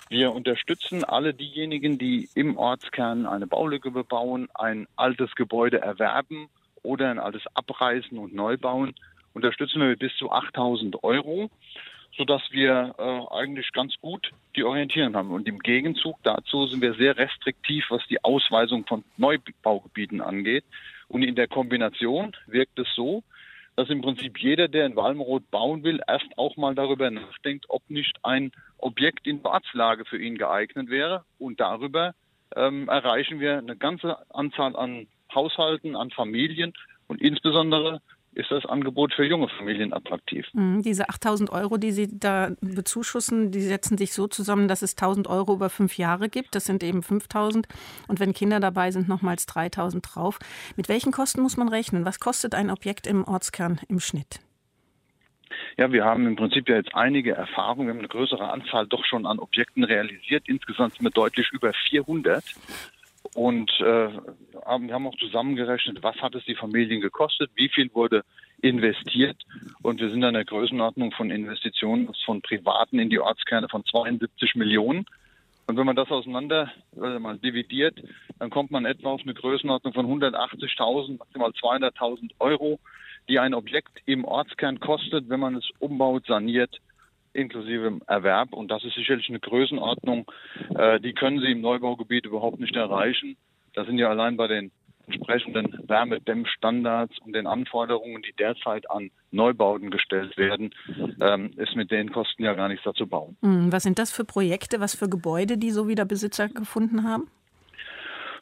Wir unterstützen alle diejenigen, die im Ortskern eine Baulücke bebauen, ein altes Gebäude erwerben oder ein altes abreißen und neu bauen. Unterstützen wir mit bis zu 8000 Euro sodass wir äh, eigentlich ganz gut die Orientierung haben. Und im Gegenzug dazu sind wir sehr restriktiv, was die Ausweisung von Neubaugebieten angeht. Und in der Kombination wirkt es so, dass im Prinzip jeder, der in Walmroth bauen will, erst auch mal darüber nachdenkt, ob nicht ein Objekt in Ortslage für ihn geeignet wäre. Und darüber ähm, erreichen wir eine ganze Anzahl an Haushalten, an Familien und insbesondere ist das Angebot für junge Familien attraktiv. Mhm, diese 8000 Euro, die Sie da bezuschussen, die setzen sich so zusammen, dass es 1000 Euro über fünf Jahre gibt. Das sind eben 5000. Und wenn Kinder dabei sind, nochmals 3000 drauf. Mit welchen Kosten muss man rechnen? Was kostet ein Objekt im Ortskern im Schnitt? Ja, wir haben im Prinzip ja jetzt einige Erfahrungen. Wir haben eine größere Anzahl doch schon an Objekten realisiert. Insgesamt sind wir deutlich über 400. Und äh, wir haben auch zusammengerechnet, was hat es die Familien gekostet, wie viel wurde investiert. Und wir sind in der Größenordnung von Investitionen von Privaten in die Ortskerne von 72 Millionen. Und wenn man das auseinander also mal dividiert, dann kommt man etwa auf eine Größenordnung von 180.000, maximal 200.000 Euro, die ein Objekt im Ortskern kostet, wenn man es umbaut, saniert inklusive Erwerb. Und das ist sicherlich eine Größenordnung, äh, die können Sie im Neubaugebiet überhaupt nicht erreichen. Da sind ja allein bei den entsprechenden Wärmedämmstandards und den Anforderungen, die derzeit an Neubauten gestellt werden, ähm, ist mit den Kosten ja gar nichts dazu bauen. Hm, was sind das für Projekte, was für Gebäude, die so wieder Besitzer gefunden haben?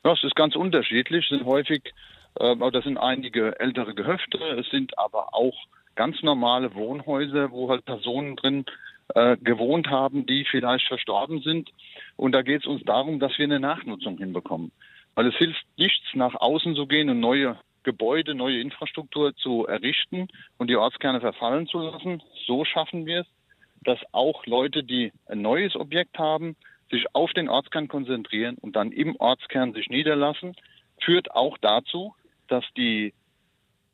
Ja, es ist ganz unterschiedlich. Es sind häufig, äh, das sind einige ältere Gehöfte, es sind aber auch ganz normale Wohnhäuser, wo halt Personen drin äh, gewohnt haben, die vielleicht verstorben sind. Und da geht es uns darum, dass wir eine Nachnutzung hinbekommen. Weil es hilft nichts, nach außen zu gehen und neue Gebäude, neue Infrastruktur zu errichten und die Ortskerne verfallen zu lassen. So schaffen wir es, dass auch Leute, die ein neues Objekt haben, sich auf den Ortskern konzentrieren und dann im Ortskern sich niederlassen, führt auch dazu, dass die,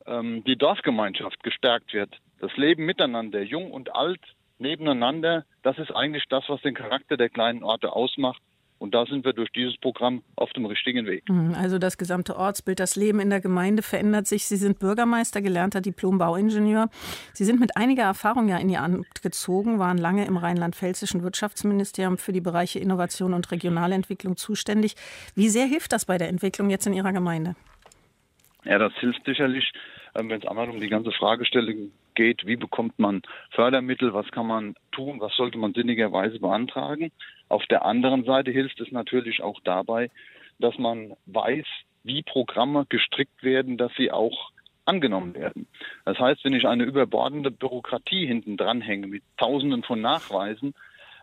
ähm, die Dorfgemeinschaft gestärkt wird. Das Leben miteinander, jung und alt, nebeneinander, das ist eigentlich das, was den Charakter der kleinen Orte ausmacht. Und da sind wir durch dieses Programm auf dem richtigen Weg. Mhm, also das gesamte Ortsbild, das Leben in der Gemeinde verändert sich. Sie sind Bürgermeister, gelernter Diplom-Bauingenieur. Sie sind mit einiger Erfahrung ja in Ihr Amt gezogen, waren lange im rheinland-pfälzischen Wirtschaftsministerium für die Bereiche Innovation und Regionalentwicklung zuständig. Wie sehr hilft das bei der Entwicklung jetzt in Ihrer Gemeinde? Ja, das hilft sicherlich, ähm, wenn es einmal um die ganze Fragestellung geht, wie bekommt man Fördermittel, was kann man tun, was sollte man sinnigerweise beantragen. Auf der anderen Seite hilft es natürlich auch dabei, dass man weiß, wie Programme gestrickt werden, dass sie auch angenommen werden. Das heißt, wenn ich eine überbordende Bürokratie hinten dranhänge mit Tausenden von Nachweisen,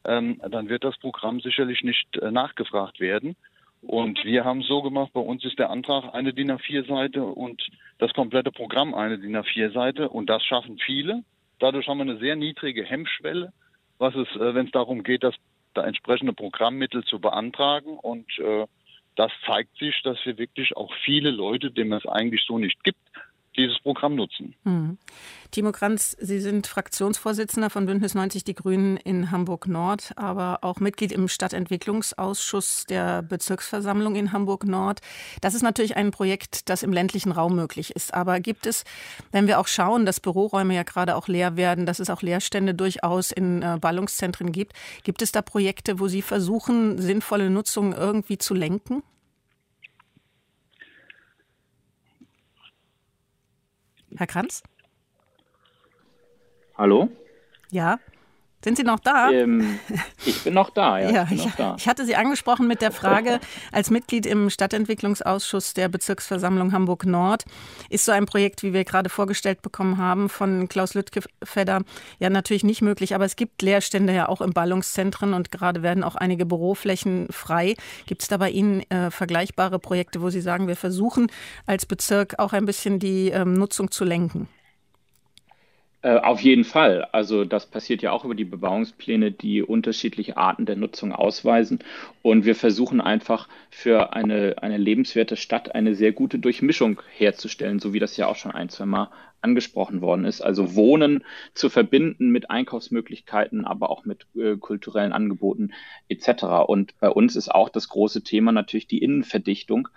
ähm, dann wird das Programm sicherlich nicht äh, nachgefragt werden. Und wir haben es so gemacht, bei uns ist der Antrag eine DIN A4-Seite und das komplette Programm eine DIN A4-Seite. Und das schaffen viele. Dadurch haben wir eine sehr niedrige Hemmschwelle, was es, äh, wenn es darum geht, das da entsprechende Programmmittel zu beantragen. Und äh, das zeigt sich, dass wir wirklich auch viele Leute, denen es eigentlich so nicht gibt, dieses Programm nutzen. Mhm. Timo Kranz, Sie sind Fraktionsvorsitzender von Bündnis 90 Die Grünen in Hamburg Nord, aber auch Mitglied im Stadtentwicklungsausschuss der Bezirksversammlung in Hamburg Nord. Das ist natürlich ein Projekt, das im ländlichen Raum möglich ist. Aber gibt es, wenn wir auch schauen, dass Büroräume ja gerade auch leer werden, dass es auch Leerstände durchaus in äh, Ballungszentren gibt, gibt es da Projekte, wo Sie versuchen, sinnvolle Nutzung irgendwie zu lenken? Herr Kranz? Hallo? Ja. Sind Sie noch da? Ähm, ich bin noch da, ja. ja ich, ich, da. ich, hatte Sie angesprochen mit der Frage, als Mitglied im Stadtentwicklungsausschuss der Bezirksversammlung Hamburg Nord, ist so ein Projekt, wie wir gerade vorgestellt bekommen haben, von Klaus Lüttke-Fedder, ja natürlich nicht möglich, aber es gibt Leerstände ja auch in Ballungszentren und gerade werden auch einige Büroflächen frei. Gibt es da bei Ihnen äh, vergleichbare Projekte, wo Sie sagen, wir versuchen als Bezirk auch ein bisschen die ähm, Nutzung zu lenken? Äh, auf jeden Fall. Also das passiert ja auch über die Bebauungspläne, die unterschiedliche Arten der Nutzung ausweisen. Und wir versuchen einfach für eine, eine lebenswerte Stadt eine sehr gute Durchmischung herzustellen, so wie das ja auch schon ein, zwei Mal angesprochen worden ist. Also Wohnen zu verbinden mit Einkaufsmöglichkeiten, aber auch mit äh, kulturellen Angeboten etc. Und bei uns ist auch das große Thema natürlich die Innenverdichtung.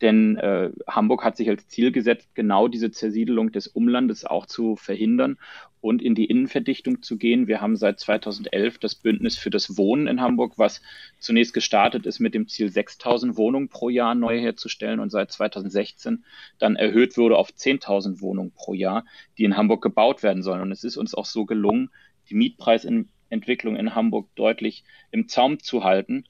Denn äh, Hamburg hat sich als Ziel gesetzt, genau diese Zersiedelung des Umlandes auch zu verhindern und in die Innenverdichtung zu gehen. Wir haben seit 2011 das Bündnis für das Wohnen in Hamburg, was zunächst gestartet ist mit dem Ziel, 6000 Wohnungen pro Jahr neu herzustellen und seit 2016 dann erhöht wurde auf 10.000 Wohnungen pro Jahr, die in Hamburg gebaut werden sollen. Und es ist uns auch so gelungen, die Mietpreisentwicklung in Hamburg deutlich im Zaum zu halten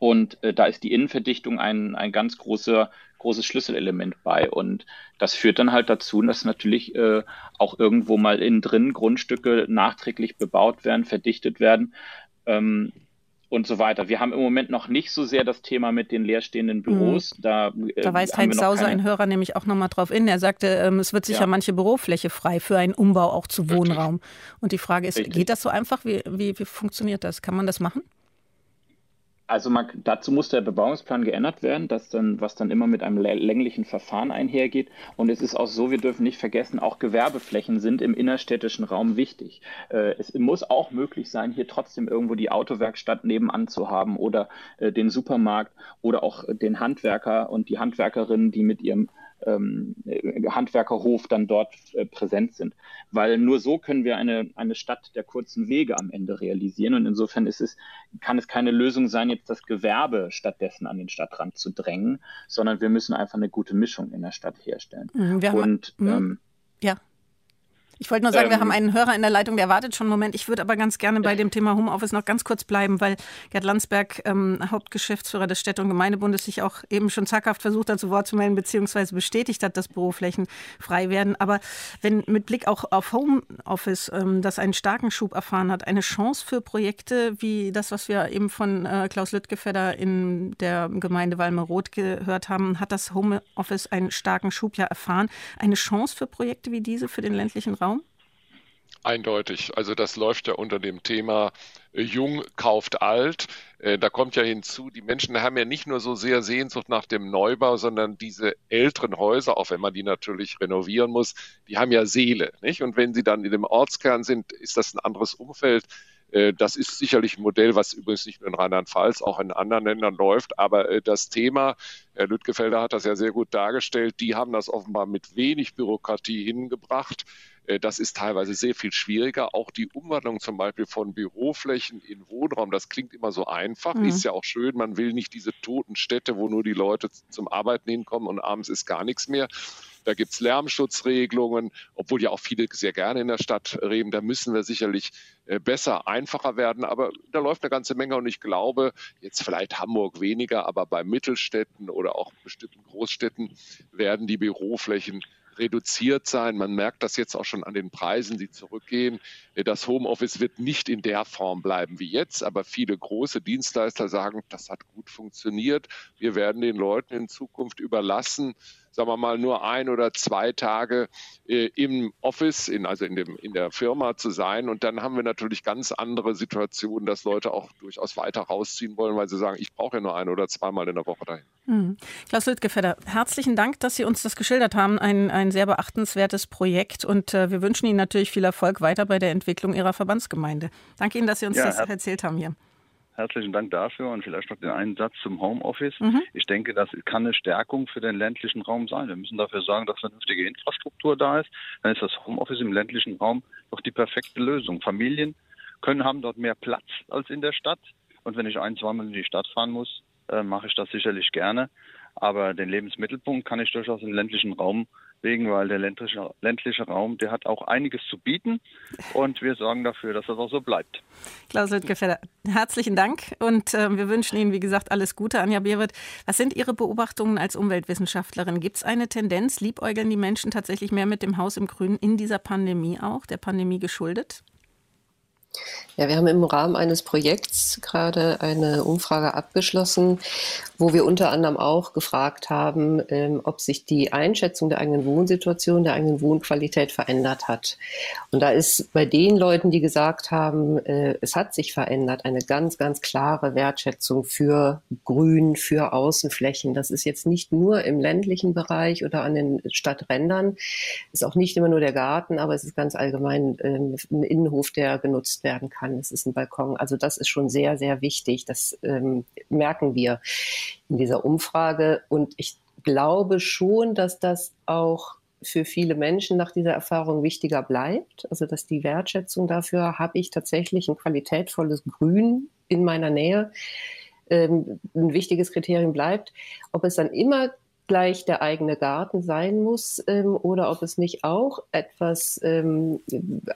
und äh, da ist die Innenverdichtung ein, ein ganz großer, großes Schlüsselelement bei. Und das führt dann halt dazu, dass natürlich äh, auch irgendwo mal innen drin Grundstücke nachträglich bebaut werden, verdichtet werden. Ähm, und so weiter. Wir haben im Moment noch nicht so sehr das Thema mit den leerstehenden mhm. Büros. Mhm. Da, äh, da weist Heinz Sauser, ein Hörer, nämlich auch nochmal drauf in. Er sagte, ähm, es wird sicher ja. manche Bürofläche frei für einen Umbau auch zu Wohnraum. Richtig. Und die Frage ist, Richtig. geht das so einfach? Wie, wie, wie funktioniert das? Kann man das machen? Also man, dazu muss der Bebauungsplan geändert werden, das dann, was dann immer mit einem länglichen Verfahren einhergeht. Und es ist auch so, wir dürfen nicht vergessen, auch Gewerbeflächen sind im innerstädtischen Raum wichtig. Äh, es muss auch möglich sein, hier trotzdem irgendwo die Autowerkstatt nebenan zu haben oder äh, den Supermarkt oder auch den Handwerker und die Handwerkerinnen, die mit ihrem ähm, Handwerkerhof dann dort äh, präsent sind. Weil nur so können wir eine, eine Stadt der kurzen Wege am Ende realisieren. Und insofern ist es, kann es keine Lösung sein, jetzt das Gewerbe stattdessen an den Stadtrand zu drängen, sondern wir müssen einfach eine gute Mischung in der Stadt herstellen. Mhm, wir haben, Und mhm. ähm, ja. Ich wollte nur sagen, ähm, wir haben einen Hörer in der Leitung, der wartet schon einen Moment. Ich würde aber ganz gerne bei dem Thema Homeoffice noch ganz kurz bleiben, weil Gerd Landsberg, ähm, Hauptgeschäftsführer des Städte- und Gemeindebundes, sich auch eben schon zackhaft versucht hat, zu Wort zu melden, beziehungsweise bestätigt hat, dass Büroflächen frei werden. Aber wenn mit Blick auch auf Homeoffice, ähm, das einen starken Schub erfahren hat, eine Chance für Projekte wie das, was wir eben von äh, Klaus Lüttgefedder in der Gemeinde Walmeroth gehört haben, hat das Homeoffice einen starken Schub ja erfahren. Eine Chance für Projekte wie diese für den ländlichen Raum? Eindeutig. Also das läuft ja unter dem Thema äh, Jung kauft alt. Äh, da kommt ja hinzu, die Menschen haben ja nicht nur so sehr Sehnsucht nach dem Neubau, sondern diese älteren Häuser, auch wenn man die natürlich renovieren muss, die haben ja Seele. Nicht? Und wenn sie dann in dem Ortskern sind, ist das ein anderes Umfeld. Äh, das ist sicherlich ein Modell, was übrigens nicht nur in Rheinland-Pfalz, auch in anderen Ländern läuft. Aber das Thema, Herr Lüttgefelder hat das ja sehr gut dargestellt, die haben das offenbar mit wenig Bürokratie hingebracht. Äh, das ist teilweise sehr viel schwieriger. Auch die Umwandlung zum Beispiel von Büroflächen in Wohnraum, das klingt immer so einfach, mhm. ist ja auch schön. Man will nicht diese toten Städte, wo nur die Leute zum Arbeiten hinkommen und abends ist gar nichts mehr. Da gibt es Lärmschutzregelungen, obwohl ja auch viele sehr gerne in der Stadt reden. Da müssen wir sicherlich äh, besser, einfacher werden. Aber da läuft eine ganze Menge und ich glaube, jetzt vielleicht Hamburg weniger, aber bei Mittelstädten oder auch bestimmten Großstädten werden die Büroflächen reduziert sein. Man merkt das jetzt auch schon an den Preisen, die zurückgehen. Das Homeoffice wird nicht in der Form bleiben wie jetzt, aber viele große Dienstleister sagen, das hat gut funktioniert. Wir werden den Leuten in Zukunft überlassen, sagen wir mal, nur ein oder zwei Tage äh, im Office, in, also in, dem, in der Firma zu sein. Und dann haben wir natürlich ganz andere Situationen, dass Leute auch durchaus weiter rausziehen wollen, weil sie sagen, ich brauche ja nur ein oder zweimal in der Woche dahin. Mhm. Klaus Lüttgefedder, herzlichen Dank, dass Sie uns das geschildert haben. Ein, ein sehr beachtenswertes Projekt. Und äh, wir wünschen Ihnen natürlich viel Erfolg weiter bei der Entwicklung Ihrer Verbandsgemeinde. Danke Ihnen, dass Sie uns ja, das erzählt haben hier. Herzlichen Dank dafür und vielleicht noch den einen Satz zum Homeoffice. Mhm. Ich denke, das kann eine Stärkung für den ländlichen Raum sein. Wir müssen dafür sorgen, dass vernünftige Infrastruktur da ist. Dann ist das Homeoffice im ländlichen Raum doch die perfekte Lösung. Familien können haben dort mehr Platz als in der Stadt. Und wenn ich ein, zweimal in die Stadt fahren muss, äh, mache ich das sicherlich gerne. Aber den Lebensmittelpunkt kann ich durchaus im ländlichen Raum legen, weil der ländliche, ländliche Raum, der hat auch einiges zu bieten und wir sorgen dafür, dass das auch so bleibt. Klaus Lüttgefäller, herzlichen Dank und äh, wir wünschen Ihnen, wie gesagt, alles Gute. Anja Beerwirth, was sind Ihre Beobachtungen als Umweltwissenschaftlerin? Gibt es eine Tendenz, liebäugeln die Menschen tatsächlich mehr mit dem Haus im Grünen in dieser Pandemie auch, der Pandemie geschuldet? Ja, wir haben im Rahmen eines Projekts gerade eine Umfrage abgeschlossen, wo wir unter anderem auch gefragt haben, ähm, ob sich die Einschätzung der eigenen Wohnsituation, der eigenen Wohnqualität verändert hat. Und da ist bei den Leuten, die gesagt haben, äh, es hat sich verändert, eine ganz, ganz klare Wertschätzung für Grün, für Außenflächen. Das ist jetzt nicht nur im ländlichen Bereich oder an den Stadträndern, ist auch nicht immer nur der Garten, aber es ist ganz allgemein ähm, ein Innenhof, der genutzt genutzt werden kann. Es ist ein Balkon. Also das ist schon sehr, sehr wichtig. Das ähm, merken wir in dieser Umfrage. Und ich glaube schon, dass das auch für viele Menschen nach dieser Erfahrung wichtiger bleibt. Also dass die Wertschätzung dafür, habe ich tatsächlich ein qualitätvolles Grün in meiner Nähe, ähm, ein wichtiges Kriterium bleibt. Ob es dann immer gleich der eigene Garten sein muss ähm, oder ob es nicht auch etwas, ähm,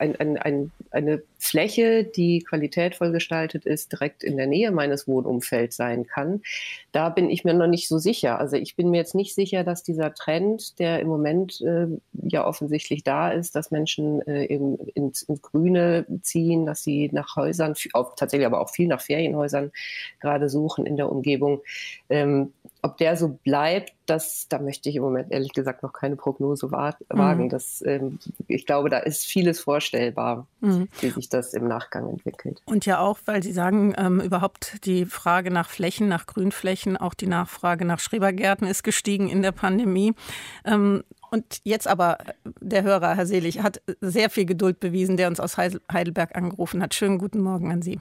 ein, ein, ein, eine Fläche, die qualitätvoll gestaltet ist, direkt in der Nähe meines Wohnumfelds sein kann. Da bin ich mir noch nicht so sicher. Also ich bin mir jetzt nicht sicher, dass dieser Trend, der im Moment äh, ja offensichtlich da ist, dass Menschen äh, eben ins, ins, Grüne ziehen, dass sie nach Häusern, auch, tatsächlich aber auch viel nach Ferienhäusern gerade suchen in der Umgebung, ähm, ob der so bleibt, das, da möchte ich im Moment ehrlich gesagt noch keine Prognose wagen. Mhm. Das, ähm, ich glaube, da ist vieles vorstellbar, mhm. wie sich das im Nachgang entwickelt. Und ja auch, weil Sie sagen, ähm, überhaupt die Frage nach Flächen, nach Grünflächen, auch die Nachfrage nach Schrebergärten ist gestiegen in der Pandemie. Ähm, und jetzt aber der Hörer, Herr Selig, hat sehr viel Geduld bewiesen, der uns aus Heidelberg angerufen hat. Schönen guten Morgen an Sie.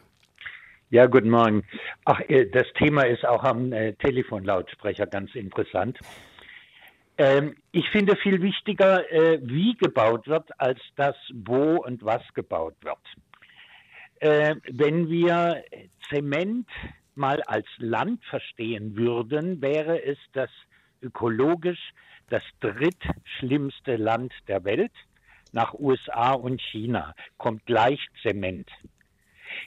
Ja, guten Morgen. Ach, äh, das Thema ist auch am äh, Telefonlautsprecher ganz interessant. Ähm, ich finde viel wichtiger, äh, wie gebaut wird, als das, wo und was gebaut wird. Wenn wir Zement mal als Land verstehen würden, wäre es das ökologisch das drittschlimmste Land der Welt. Nach USA und China kommt gleich Zement.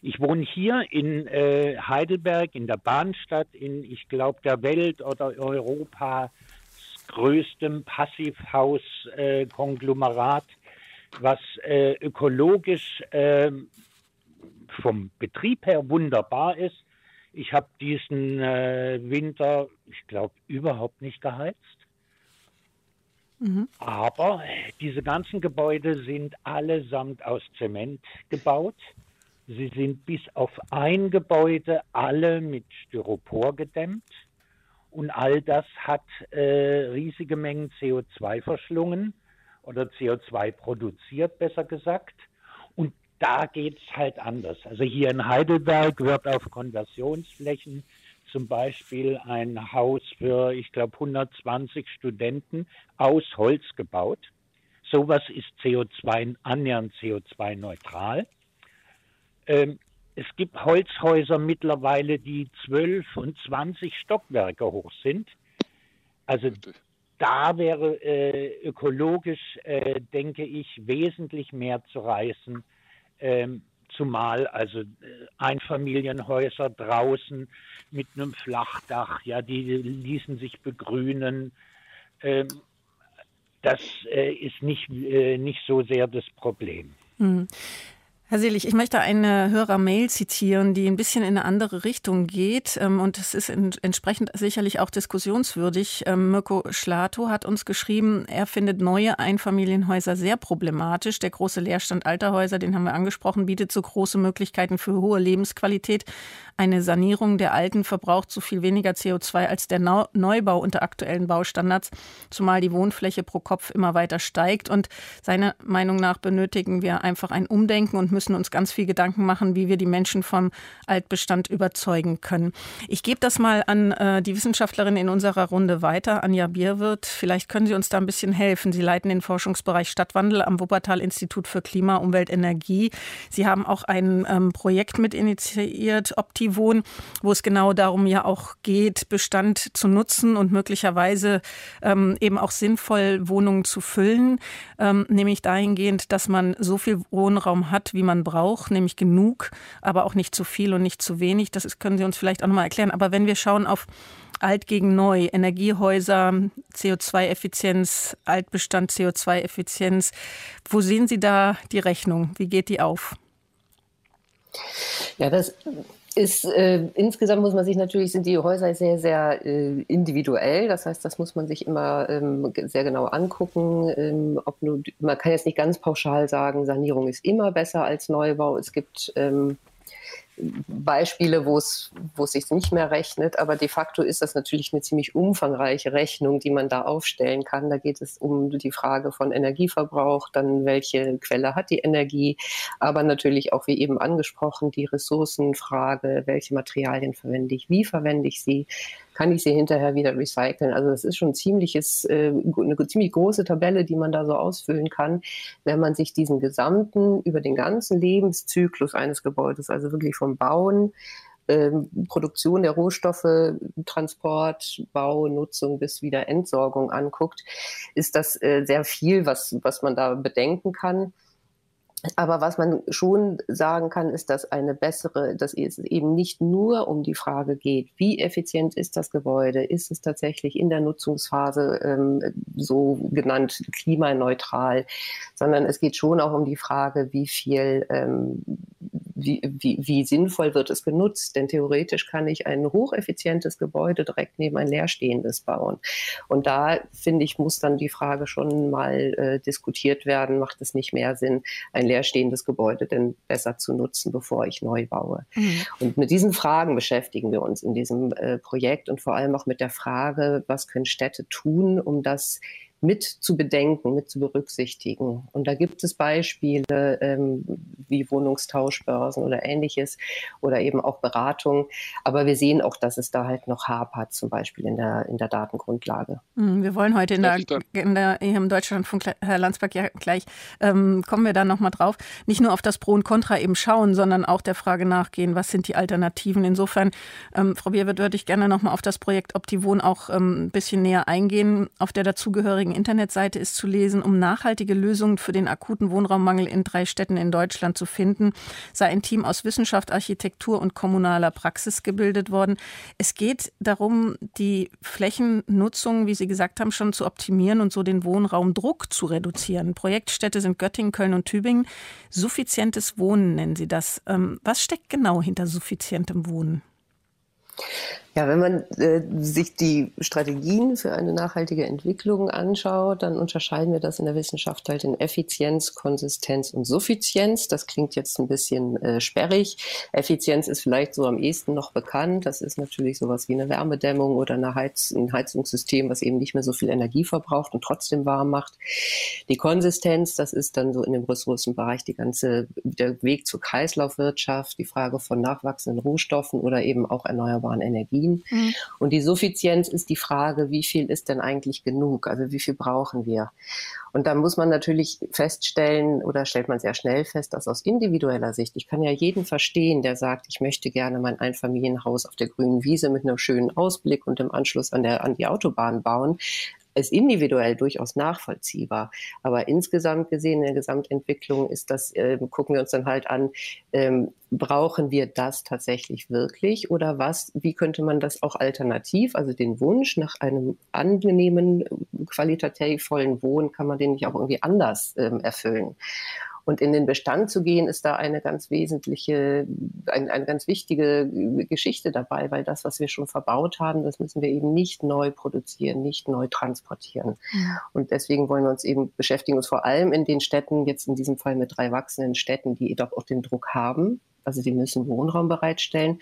Ich wohne hier in äh, Heidelberg, in der Bahnstadt, in, ich glaube, der Welt oder Europas größtem Passivhaus-Konglomerat, äh, was äh, ökologisch ähm, vom Betrieb her wunderbar ist. Ich habe diesen äh, Winter, ich glaube, überhaupt nicht geheizt. Mhm. Aber diese ganzen Gebäude sind allesamt aus Zement gebaut. Sie sind bis auf ein Gebäude alle mit Styropor gedämmt. Und all das hat äh, riesige Mengen CO2 verschlungen oder CO2 produziert, besser gesagt. Und da geht es halt anders. Also hier in Heidelberg wird auf Konversionsflächen zum Beispiel ein Haus für, ich glaube, 120 Studenten aus Holz gebaut. Sowas ist CO2 annähernd CO2-neutral. Ähm, es gibt Holzhäuser mittlerweile, die 12 und 20 Stockwerke hoch sind. Also da wäre äh, ökologisch, äh, denke ich, wesentlich mehr zu reißen. Ähm, zumal also äh, Einfamilienhäuser draußen mit einem Flachdach, ja, die ließen sich begrünen. Ähm, das äh, ist nicht, äh, nicht so sehr das Problem. Mhm. Herr Selig, ich möchte eine Hörer-Mail zitieren, die ein bisschen in eine andere Richtung geht. Ähm, und es ist entsprechend sicherlich auch diskussionswürdig. Ähm, Mirko Schlato hat uns geschrieben, er findet neue Einfamilienhäuser sehr problematisch. Der große Leerstand alter Häuser, den haben wir angesprochen, bietet so große Möglichkeiten für hohe Lebensqualität. Eine Sanierung der alten verbraucht so viel weniger CO2 als der Neubau unter aktuellen Baustandards, zumal die Wohnfläche pro Kopf immer weiter steigt. Und seiner Meinung nach benötigen wir einfach ein Umdenken und müssen uns ganz viel Gedanken machen, wie wir die Menschen vom Altbestand überzeugen können. Ich gebe das mal an äh, die Wissenschaftlerin in unserer Runde weiter, Anja Bierwirth. Vielleicht können Sie uns da ein bisschen helfen. Sie leiten den Forschungsbereich Stadtwandel am Wuppertal-Institut für Klima, Umwelt, Energie. Sie haben auch ein ähm, Projekt mit initiiert, Optivon, wo es genau darum ja auch geht, Bestand zu nutzen und möglicherweise ähm, eben auch sinnvoll Wohnungen zu füllen, ähm, nämlich dahingehend, dass man so viel Wohnraum hat, wie man braucht, nämlich genug, aber auch nicht zu viel und nicht zu wenig. Das ist, können Sie uns vielleicht auch nochmal erklären. Aber wenn wir schauen auf Alt gegen Neu, Energiehäuser, CO2-Effizienz, Altbestand, CO2-Effizienz, wo sehen Sie da die Rechnung? Wie geht die auf? Ja, das ist äh, insgesamt muss man sich natürlich sind die Häuser sehr sehr äh, individuell. Das heißt, das muss man sich immer ähm, sehr genau angucken. Ähm, ob nur, man kann jetzt nicht ganz pauschal sagen, Sanierung ist immer besser als Neubau. Es gibt ähm, Beispiele, wo es, sich nicht mehr rechnet, aber de facto ist das natürlich eine ziemlich umfangreiche Rechnung, die man da aufstellen kann. Da geht es um die Frage von Energieverbrauch, dann welche Quelle hat die Energie, aber natürlich auch, wie eben angesprochen, die Ressourcenfrage, welche Materialien verwende ich, wie verwende ich sie, kann ich sie hinterher wieder recyceln. Also das ist schon ziemliches, äh, eine ziemlich große Tabelle, die man da so ausfüllen kann, wenn man sich diesen gesamten, über den ganzen Lebenszyklus eines Gebäudes, also wirklich vom Bauen, ähm, Produktion der Rohstoffe, Transport, Bau, Nutzung bis wieder Entsorgung anguckt, ist das äh, sehr viel, was, was man da bedenken kann. Aber was man schon sagen kann, ist, dass eine bessere, dass es eben nicht nur um die Frage geht, wie effizient ist das Gebäude, ist es tatsächlich in der Nutzungsphase ähm, so genannt klimaneutral, sondern es geht schon auch um die Frage, wie viel ähm, wie, wie, wie sinnvoll wird es genutzt? Denn theoretisch kann ich ein hocheffizientes Gebäude direkt neben ein leerstehendes bauen. Und da, finde ich, muss dann die Frage schon mal äh, diskutiert werden, macht es nicht mehr Sinn, ein leerstehendes Gebäude denn besser zu nutzen, bevor ich neu baue? Mhm. Und mit diesen Fragen beschäftigen wir uns in diesem äh, Projekt und vor allem auch mit der Frage, was können Städte tun, um das mit zu bedenken, mit zu berücksichtigen. Und da gibt es Beispiele ähm, wie Wohnungstauschbörsen oder ähnliches oder eben auch Beratung. Aber wir sehen auch, dass es da halt noch hapert, zum Beispiel in der, in der Datengrundlage. Hm, wir wollen heute in der, in der im Deutschlandfunk, Herr Landsberg, ja gleich ähm, kommen wir dann nochmal drauf, nicht nur auf das Pro und Contra eben schauen, sondern auch der Frage nachgehen, was sind die Alternativen. Insofern, ähm, Frau Bierwirt, würde ich gerne nochmal auf das Projekt Optivon auch ähm, ein bisschen näher eingehen. Auf der dazugehörigen Internetseite ist zu lesen, um nachhaltige Lösungen für den akuten Wohnraummangel in drei Städten in Deutschland zu finden, sei ein Team aus Wissenschaft, Architektur und kommunaler Praxis gebildet worden. Es geht darum, die Flächennutzung, wie Sie gesagt haben, schon zu optimieren und so den Wohnraumdruck zu reduzieren. Projektstädte sind Göttingen, Köln und Tübingen. Suffizientes Wohnen nennen Sie das. Ähm, was steckt genau hinter suffizientem Wohnen? Ja, wenn man äh, sich die Strategien für eine nachhaltige Entwicklung anschaut, dann unterscheiden wir das in der Wissenschaft halt in Effizienz, Konsistenz und Suffizienz. Das klingt jetzt ein bisschen äh, sperrig. Effizienz ist vielleicht so am ehesten noch bekannt. Das ist natürlich sowas wie eine Wärmedämmung oder eine Heiz ein Heizungssystem, was eben nicht mehr so viel Energie verbraucht und trotzdem warm macht. Die Konsistenz, das ist dann so in dem Ressourcenbereich die ganze, der Weg zur Kreislaufwirtschaft, die Frage von nachwachsenden Rohstoffen oder eben auch erneuerbaren Energien. Energien. Mhm. Und die Suffizienz ist die Frage, wie viel ist denn eigentlich genug? Also wie viel brauchen wir? Und da muss man natürlich feststellen oder stellt man sehr schnell fest, dass aus individueller Sicht, ich kann ja jeden verstehen, der sagt, ich möchte gerne mein Einfamilienhaus auf der grünen Wiese mit einem schönen Ausblick und im Anschluss an, der, an die Autobahn bauen ist individuell durchaus nachvollziehbar. Aber insgesamt gesehen, in der Gesamtentwicklung ist das, äh, gucken wir uns dann halt an, ähm, brauchen wir das tatsächlich wirklich oder was, wie könnte man das auch alternativ, also den Wunsch nach einem angenehmen, qualitativ vollen Wohnen, kann man den nicht auch irgendwie anders ähm, erfüllen? Und in den Bestand zu gehen, ist da eine ganz wesentliche, ein, eine ganz wichtige Geschichte dabei, weil das, was wir schon verbaut haben, das müssen wir eben nicht neu produzieren, nicht neu transportieren. Ja. Und deswegen wollen wir uns eben beschäftigen, uns vor allem in den Städten, jetzt in diesem Fall mit drei wachsenden Städten, die doch auch den Druck haben, also sie müssen Wohnraum bereitstellen,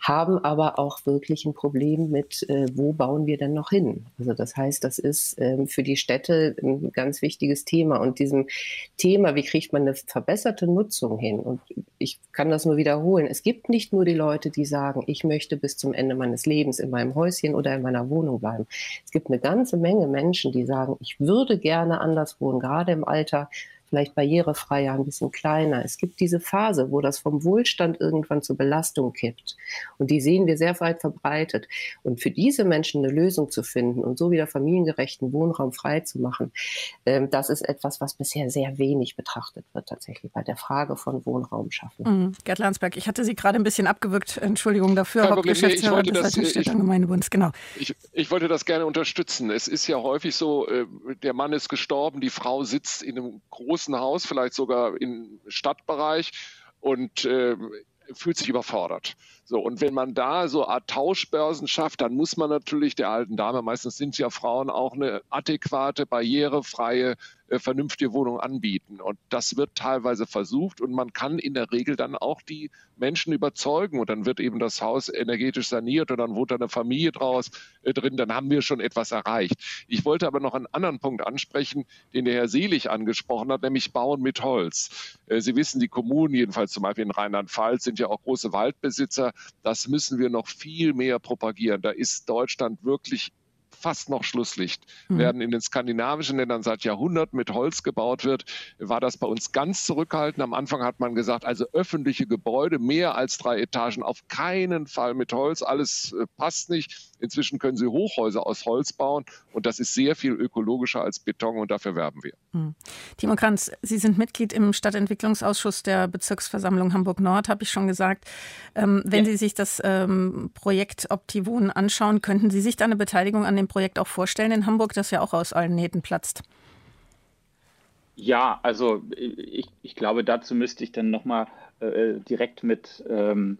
haben aber auch wirklich ein Problem mit, äh, wo bauen wir denn noch hin? Also das heißt, das ist ähm, für die Städte ein ganz wichtiges Thema. Und diesem Thema, wie kriegt man eine verbesserte Nutzung hin? Und ich kann das nur wiederholen. Es gibt nicht nur die Leute, die sagen, ich möchte bis zum Ende meines Lebens in meinem Häuschen oder in meiner Wohnung bleiben. Es gibt eine ganze Menge Menschen, die sagen, ich würde gerne anders wohnen, gerade im Alter vielleicht barrierefreier, ein bisschen kleiner. Es gibt diese Phase, wo das vom Wohlstand irgendwann zur Belastung kippt. Und die sehen wir sehr weit verbreitet. Und für diese Menschen eine Lösung zu finden und so wieder familiengerechten Wohnraum frei zu machen, ähm, das ist etwas, was bisher sehr wenig betrachtet wird tatsächlich bei der Frage von Wohnraum schaffen. Mhm. Gerd Landsberg, ich hatte Sie gerade ein bisschen abgewürgt. Entschuldigung dafür, Hauptgeschäftsführer des Deutschen Städtegemeinebunds. Genau. Ich, ich wollte das gerne unterstützen. Es ist ja häufig so, äh, der Mann ist gestorben, die Frau sitzt in einem großen großen Haus, vielleicht sogar im Stadtbereich und äh, fühlt sich überfordert. So, und wenn man da so Art Tauschbörsen schafft, dann muss man natürlich der alten Dame, meistens sind es ja Frauen, auch eine adäquate, barrierefreie äh, vernünftige Wohnung anbieten. Und das wird teilweise versucht und man kann in der Regel dann auch die Menschen überzeugen und dann wird eben das Haus energetisch saniert und dann wohnt da eine Familie draus äh, drin, dann haben wir schon etwas erreicht. Ich wollte aber noch einen anderen Punkt ansprechen, den der Herr Selig angesprochen hat, nämlich Bauen mit Holz. Äh, Sie wissen, die Kommunen, jedenfalls zum Beispiel in Rheinland-Pfalz, sind ja auch große Waldbesitzer. Das müssen wir noch viel mehr propagieren. Da ist Deutschland wirklich fast noch Schlusslicht. Mhm. Während in den skandinavischen Ländern seit Jahrhunderten mit Holz gebaut wird, war das bei uns ganz zurückhaltend. Am Anfang hat man gesagt, also öffentliche Gebäude mehr als drei Etagen auf keinen Fall mit Holz. Alles äh, passt nicht. Inzwischen können sie Hochhäuser aus Holz bauen und das ist sehr viel ökologischer als Beton und dafür werben wir. Mhm. Timo Kranz, Sie sind Mitglied im Stadtentwicklungsausschuss der Bezirksversammlung Hamburg-Nord, habe ich schon gesagt. Ähm, wenn ja. Sie sich das ähm, Projekt Optivon anschauen, könnten Sie sich da eine Beteiligung an dem Projekt auch vorstellen in Hamburg, das ja auch aus allen Nähten platzt? Ja, also ich, ich glaube, dazu müsste ich dann nochmal äh, direkt mit ähm,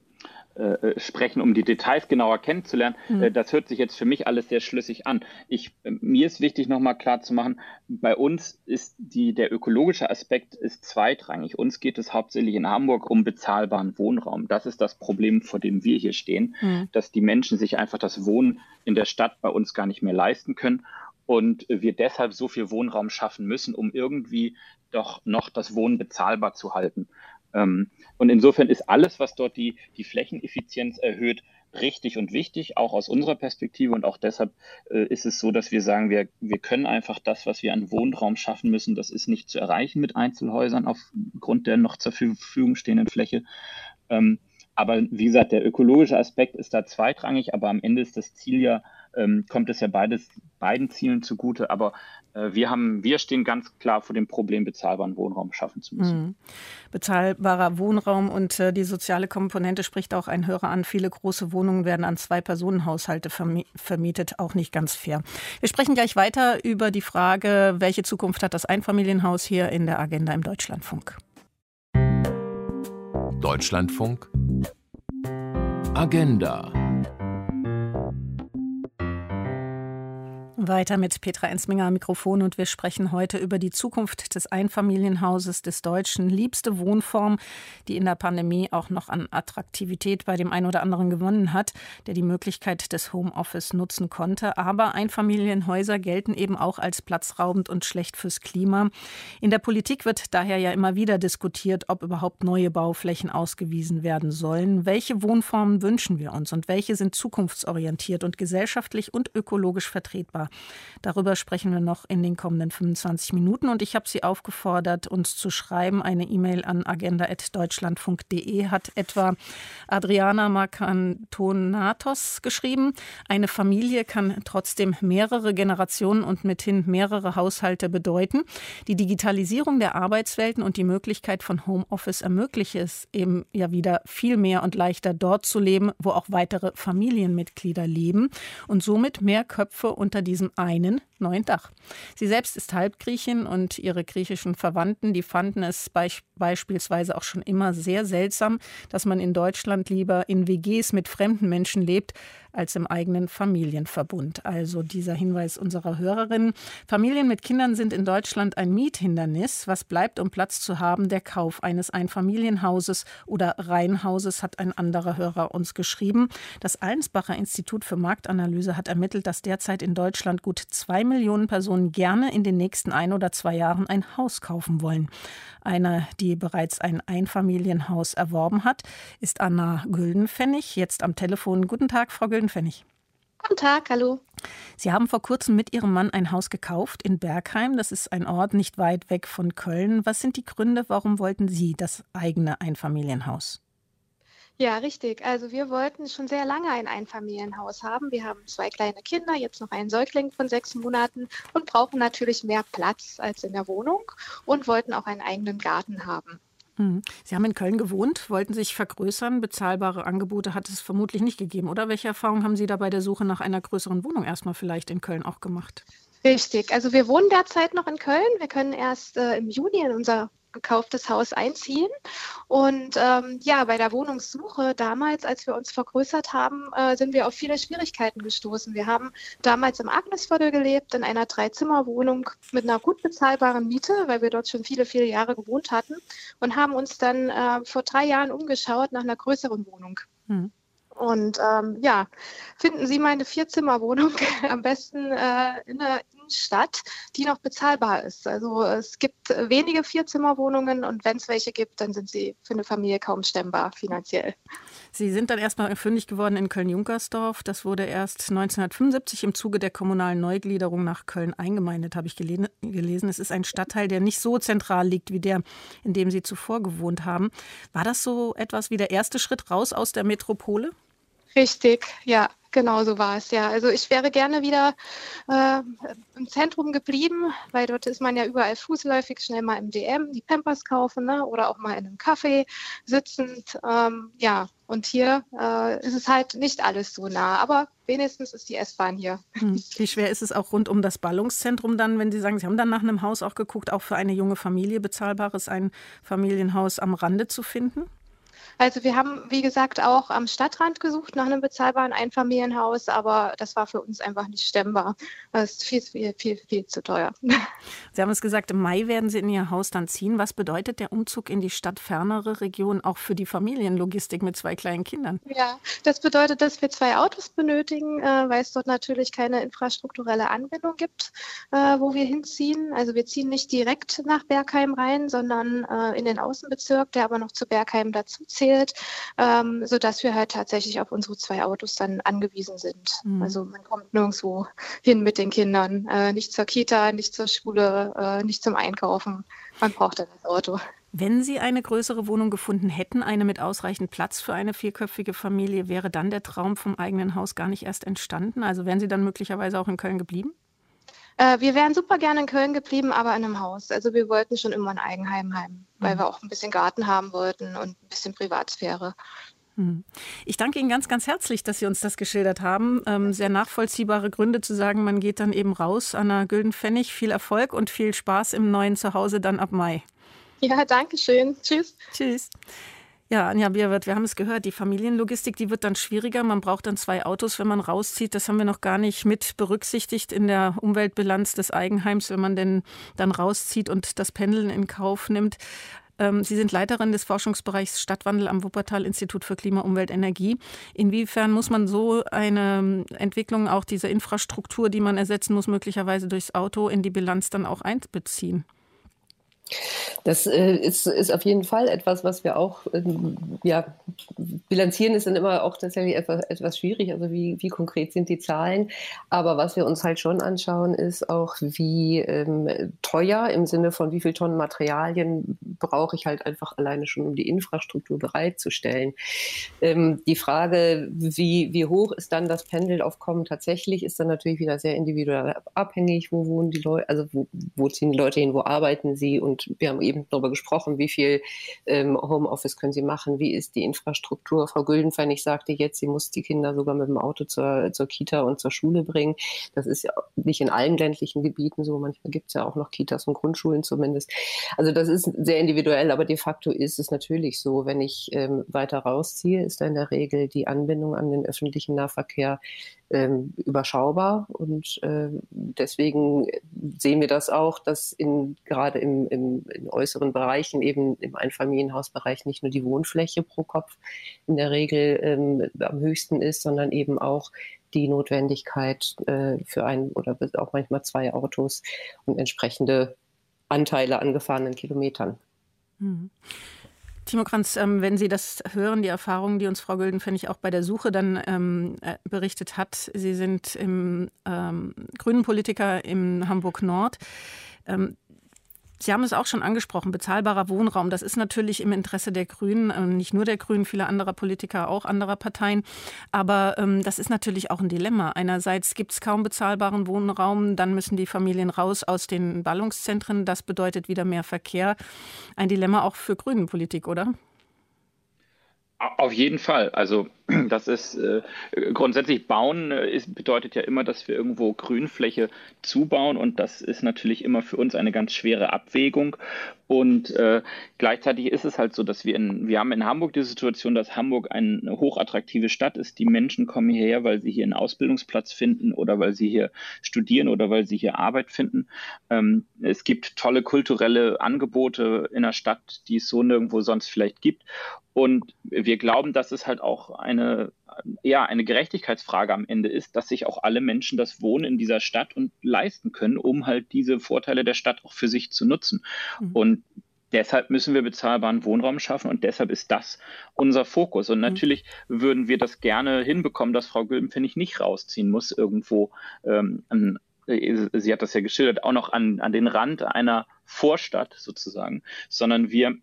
äh, sprechen, um die Details genauer kennenzulernen. Mhm. das hört sich jetzt für mich alles sehr schlüssig an. Ich, äh, mir ist wichtig, nochmal klar zu machen, bei uns ist die, der ökologische Aspekt ist zweitrangig. Uns geht es hauptsächlich in Hamburg um bezahlbaren Wohnraum. Das ist das Problem, vor dem wir hier stehen, mhm. dass die Menschen sich einfach das Wohnen in der Stadt bei uns gar nicht mehr leisten können und wir deshalb so viel Wohnraum schaffen müssen, um irgendwie doch noch das Wohnen bezahlbar zu halten. Ähm, und insofern ist alles, was dort die, die Flächeneffizienz erhöht, richtig und wichtig, auch aus unserer Perspektive. Und auch deshalb äh, ist es so, dass wir sagen, wir, wir können einfach das, was wir an Wohnraum schaffen müssen, das ist nicht zu erreichen mit Einzelhäusern aufgrund der noch zur Verfügung stehenden Fläche. Ähm, aber wie gesagt, der ökologische Aspekt ist da zweitrangig, aber am Ende ist das Ziel ja, ähm, kommt es ja beides, beiden Zielen zugute. Aber äh, wir haben, wir stehen ganz klar vor dem Problem, bezahlbaren Wohnraum schaffen zu müssen. Mhm. Bezahlbarer Wohnraum und äh, die soziale Komponente spricht auch ein Hörer an. Viele große Wohnungen werden an Zwei-Personen-Haushalte vermietet, auch nicht ganz fair. Wir sprechen gleich weiter über die Frage, welche Zukunft hat das Einfamilienhaus hier in der Agenda im Deutschlandfunk. Deutschlandfunk. Agenda Weiter mit Petra Ensminger am Mikrofon und wir sprechen heute über die Zukunft des Einfamilienhauses des Deutschen. Liebste Wohnform, die in der Pandemie auch noch an Attraktivität bei dem einen oder anderen gewonnen hat, der die Möglichkeit des Homeoffice nutzen konnte. Aber Einfamilienhäuser gelten eben auch als platzraubend und schlecht fürs Klima. In der Politik wird daher ja immer wieder diskutiert, ob überhaupt neue Bauflächen ausgewiesen werden sollen. Welche Wohnformen wünschen wir uns und welche sind zukunftsorientiert und gesellschaftlich und ökologisch vertretbar? Darüber sprechen wir noch in den kommenden 25 Minuten und ich habe Sie aufgefordert, uns zu schreiben. Eine E-Mail an agenda.deutschlandfunk.de hat etwa Adriana Marcantonatos geschrieben. Eine Familie kann trotzdem mehrere Generationen und mithin mehrere Haushalte bedeuten. Die Digitalisierung der Arbeitswelten und die Möglichkeit von Homeoffice ermöglicht es eben ja wieder viel mehr und leichter dort zu leben, wo auch weitere Familienmitglieder leben und somit mehr Köpfe unter diesem diesem einen neuen Dach. Sie selbst ist Halbgriechin und ihre griechischen Verwandten, die fanden es beisp beispielsweise auch schon immer sehr seltsam, dass man in Deutschland lieber in WGs mit fremden Menschen lebt, als im eigenen Familienverbund. Also dieser Hinweis unserer Hörerin. Familien mit Kindern sind in Deutschland ein Miethindernis. Was bleibt, um Platz zu haben? Der Kauf eines Einfamilienhauses oder Reihenhauses, hat ein anderer Hörer uns geschrieben. Das Allensbacher Institut für Marktanalyse hat ermittelt, dass derzeit in Deutschland gut zwei Millionen Personen gerne in den nächsten ein oder zwei Jahren ein Haus kaufen wollen. Eine, die bereits ein Einfamilienhaus erworben hat, ist Anna Güldenpfennig, jetzt am Telefon. Guten Tag, Frau Güldenpfennig. Guten Tag, hallo. Sie haben vor kurzem mit Ihrem Mann ein Haus gekauft in Bergheim. Das ist ein Ort nicht weit weg von Köln. Was sind die Gründe, warum wollten Sie das eigene Einfamilienhaus? Ja, richtig. Also wir wollten schon sehr lange ein Einfamilienhaus haben. Wir haben zwei kleine Kinder, jetzt noch einen Säugling von sechs Monaten und brauchen natürlich mehr Platz als in der Wohnung und wollten auch einen eigenen Garten haben. Hm. Sie haben in Köln gewohnt, wollten sich vergrößern. Bezahlbare Angebote hat es vermutlich nicht gegeben, oder? Welche Erfahrungen haben Sie da bei der Suche nach einer größeren Wohnung erstmal vielleicht in Köln auch gemacht? Richtig. Also wir wohnen derzeit noch in Köln. Wir können erst äh, im Juni in unser gekauftes Haus einziehen. Und ähm, ja, bei der Wohnungssuche damals, als wir uns vergrößert haben, äh, sind wir auf viele Schwierigkeiten gestoßen. Wir haben damals im Agnesviertel gelebt, in einer Dreizimmerwohnung mit einer gut bezahlbaren Miete, weil wir dort schon viele, viele Jahre gewohnt hatten und haben uns dann äh, vor drei Jahren umgeschaut nach einer größeren Wohnung. Hm. Und ähm, ja, finden Sie meine Vierzimmerwohnung am besten äh, in der Innenstadt, die noch bezahlbar ist. Also es gibt wenige Vierzimmerwohnungen und wenn es welche gibt, dann sind sie für eine Familie kaum stemmbar finanziell. Sie sind dann erstmal fündig geworden in Köln-Junkersdorf. Das wurde erst 1975 im Zuge der kommunalen Neugliederung nach Köln eingemeindet, habe ich gelesen. Es ist ein Stadtteil, der nicht so zentral liegt wie der, in dem Sie zuvor gewohnt haben. War das so etwas wie der erste Schritt raus aus der Metropole? Richtig, ja. Genau so war es, ja. Also ich wäre gerne wieder äh, im Zentrum geblieben, weil dort ist man ja überall fußläufig, schnell mal im DM die Pampers kaufen ne? oder auch mal in einem Café sitzend. Ähm, ja, und hier äh, ist es halt nicht alles so nah, aber wenigstens ist die S-Bahn hier. Hm. Wie schwer ist es auch rund um das Ballungszentrum dann, wenn Sie sagen, Sie haben dann nach einem Haus auch geguckt, auch für eine junge Familie bezahlbares ein Familienhaus am Rande zu finden? Also wir haben, wie gesagt, auch am Stadtrand gesucht nach einem bezahlbaren Einfamilienhaus, aber das war für uns einfach nicht stemmbar. Das ist viel, viel, viel, viel zu teuer. Sie haben es gesagt, im Mai werden Sie in Ihr Haus dann ziehen. Was bedeutet der Umzug in die stadtfernere Region auch für die Familienlogistik mit zwei kleinen Kindern? Ja, das bedeutet, dass wir zwei Autos benötigen, äh, weil es dort natürlich keine infrastrukturelle Anbindung gibt, äh, wo wir hinziehen. Also wir ziehen nicht direkt nach Bergheim rein, sondern äh, in den Außenbezirk, der aber noch zu Bergheim dazu zählt, ähm, sodass wir halt tatsächlich auf unsere zwei Autos dann angewiesen sind. Mhm. Also man kommt nirgendwo hin mit den Kindern, äh, nicht zur Kita, nicht zur Schule, äh, nicht zum Einkaufen. Man braucht dann das Auto. Wenn Sie eine größere Wohnung gefunden hätten, eine mit ausreichend Platz für eine vierköpfige Familie, wäre dann der Traum vom eigenen Haus gar nicht erst entstanden? Also wären Sie dann möglicherweise auch in Köln geblieben? Äh, wir wären super gerne in Köln geblieben, aber in einem Haus. Also wir wollten schon immer ein Eigenheim haben, weil mhm. wir auch ein bisschen Garten haben wollten und ein bisschen Privatsphäre. Mhm. Ich danke Ihnen ganz, ganz herzlich, dass Sie uns das geschildert haben. Ähm, sehr nachvollziehbare Gründe zu sagen, man geht dann eben raus an der Güldenpfennig. Viel Erfolg und viel Spaß im neuen Zuhause dann ab Mai. Ja, danke schön. Tschüss. Tschüss. Ja, Anja Bierwirth, wir haben es gehört, die Familienlogistik, die wird dann schwieriger. Man braucht dann zwei Autos, wenn man rauszieht. Das haben wir noch gar nicht mit berücksichtigt in der Umweltbilanz des Eigenheims, wenn man denn dann rauszieht und das Pendeln in Kauf nimmt. Ähm, Sie sind Leiterin des Forschungsbereichs Stadtwandel am Wuppertal Institut für Klima, Umwelt, Energie. Inwiefern muss man so eine Entwicklung, auch diese Infrastruktur, die man ersetzen muss, möglicherweise durchs Auto in die Bilanz dann auch einbeziehen? Das äh, ist, ist auf jeden Fall etwas, was wir auch, ähm, ja, bilanzieren ist dann immer auch tatsächlich etwas, etwas schwierig. Also wie, wie konkret sind die Zahlen? Aber was wir uns halt schon anschauen, ist auch, wie ähm, teuer im Sinne von wie viel Tonnen Materialien brauche ich halt einfach alleine schon, um die Infrastruktur bereitzustellen. Ähm, die Frage, wie, wie hoch ist dann das Pendelaufkommen tatsächlich, ist dann natürlich wieder sehr individuell abhängig. Wo wohnen die Leute, also wo, wo ziehen die Leute hin, wo arbeiten sie und und wir haben eben darüber gesprochen, wie viel ähm, Homeoffice können Sie machen, wie ist die Infrastruktur. Frau Güldenfeinig sagte jetzt, sie muss die Kinder sogar mit dem Auto zur, zur Kita und zur Schule bringen. Das ist ja nicht in allen ländlichen Gebieten so. Manchmal gibt es ja auch noch Kitas und Grundschulen zumindest. Also das ist sehr individuell, aber de facto ist es natürlich so, wenn ich ähm, weiter rausziehe, ist da in der Regel die Anbindung an den öffentlichen Nahverkehr ähm, überschaubar. Und äh, deswegen sehen wir das auch, dass in, gerade im, im, in äußeren Bereichen, eben im Einfamilienhausbereich, nicht nur die Wohnfläche pro Kopf in der Regel ähm, am höchsten ist, sondern eben auch die Notwendigkeit äh, für ein oder auch manchmal zwei Autos und entsprechende Anteile an gefahrenen Kilometern. Mhm. Timo Kranz, ähm, wenn Sie das hören, die Erfahrungen, die uns Frau Güldenpfennig auch bei der Suche dann ähm, äh, berichtet hat, Sie sind im ähm, Grünen Politiker in Hamburg Nord. Sie haben es auch schon angesprochen, bezahlbarer Wohnraum. Das ist natürlich im Interesse der Grünen, ähm, nicht nur der Grünen, vieler anderer Politiker, auch anderer Parteien. Aber ähm, das ist natürlich auch ein Dilemma. Einerseits gibt es kaum bezahlbaren Wohnraum, dann müssen die Familien raus aus den Ballungszentren. Das bedeutet wieder mehr Verkehr. Ein Dilemma auch für Grünenpolitik, oder? Auf jeden Fall. Also das ist äh, grundsätzlich bauen äh, ist, bedeutet ja immer, dass wir irgendwo Grünfläche zubauen und das ist natürlich immer für uns eine ganz schwere Abwägung. Und äh, gleichzeitig ist es halt so, dass wir in, wir haben in Hamburg die Situation, dass Hamburg eine hochattraktive Stadt ist. Die Menschen kommen hierher, weil sie hier einen Ausbildungsplatz finden oder weil sie hier studieren oder weil sie hier Arbeit finden. Ähm, es gibt tolle kulturelle Angebote in der Stadt, die es so nirgendwo sonst vielleicht gibt. Und wir glauben, dass es halt auch eine, ja, eine Gerechtigkeitsfrage am Ende ist, dass sich auch alle Menschen das Wohnen in dieser Stadt und leisten können, um halt diese Vorteile der Stadt auch für sich zu nutzen. Mhm. Und Deshalb müssen wir bezahlbaren Wohnraum schaffen und deshalb ist das unser Fokus. Und mhm. natürlich mhm. würden wir das gerne hinbekommen, dass Frau Güldenpfennig nicht rausziehen muss irgendwo ähm, an, sie hat das ja geschildert, auch noch an, an den Rand einer Vorstadt sozusagen, sondern wir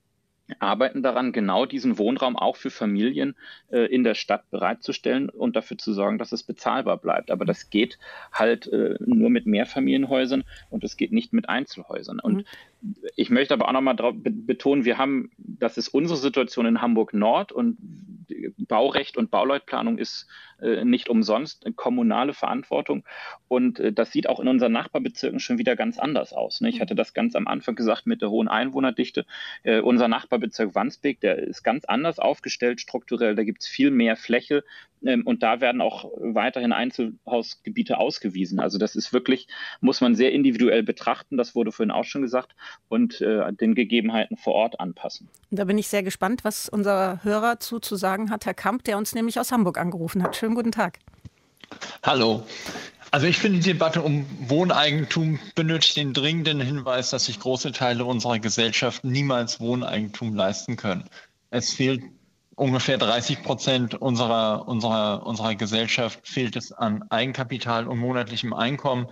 arbeiten daran, genau diesen Wohnraum auch für Familien äh, in der Stadt bereitzustellen und dafür zu sorgen, dass es bezahlbar bleibt. Aber das geht halt äh, nur mit Mehrfamilienhäusern und es geht nicht mit Einzelhäusern. Und mhm. Ich möchte aber auch nochmal betonen, wir haben, das ist unsere Situation in Hamburg Nord und Baurecht und Bauleutplanung ist äh, nicht umsonst kommunale Verantwortung. Und äh, das sieht auch in unseren Nachbarbezirken schon wieder ganz anders aus. Ne? Ich hatte das ganz am Anfang gesagt mit der hohen Einwohnerdichte. Äh, unser Nachbarbezirk Wandsbek, der ist ganz anders aufgestellt strukturell. Da gibt es viel mehr Fläche. Ähm, und da werden auch weiterhin Einzelhausgebiete ausgewiesen. Also das ist wirklich, muss man sehr individuell betrachten. Das wurde vorhin auch schon gesagt. Und äh, den Gegebenheiten vor Ort anpassen. Da bin ich sehr gespannt, was unser Hörer zu, zu sagen hat, Herr Kamp, der uns nämlich aus Hamburg angerufen hat. Schönen guten Tag. Hallo. Also ich finde, die Debatte um Wohneigentum benötigt den dringenden Hinweis, dass sich große Teile unserer Gesellschaft niemals Wohneigentum leisten können. Es fehlt ungefähr 30 Prozent unserer, unserer, unserer Gesellschaft fehlt es an Eigenkapital und monatlichem Einkommen.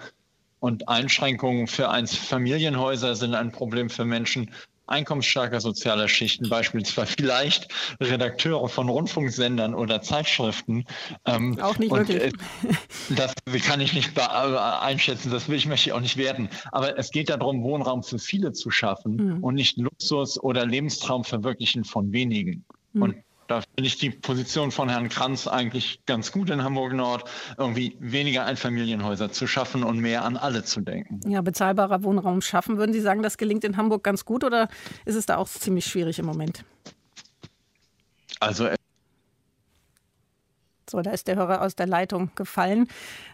Und Einschränkungen für Einfamilienhäuser sind ein Problem für Menschen, einkommensstarker sozialer Schichten, beispielsweise vielleicht Redakteure von Rundfunksendern oder Zeitschriften. Ähm, auch nicht und, wirklich. Äh, das kann ich nicht einschätzen, das will ich möchte auch nicht werden. Aber es geht darum, Wohnraum für viele zu schaffen mhm. und nicht Luxus oder Lebenstraum verwirklichen von wenigen. Mhm. Und da finde ich die Position von Herrn Kranz eigentlich ganz gut in Hamburg Nord, irgendwie weniger Einfamilienhäuser zu schaffen und mehr an alle zu denken. Ja, bezahlbarer Wohnraum schaffen. Würden Sie sagen, das gelingt in Hamburg ganz gut oder ist es da auch ziemlich schwierig im Moment? Also so, da ist der Hörer aus der Leitung gefallen.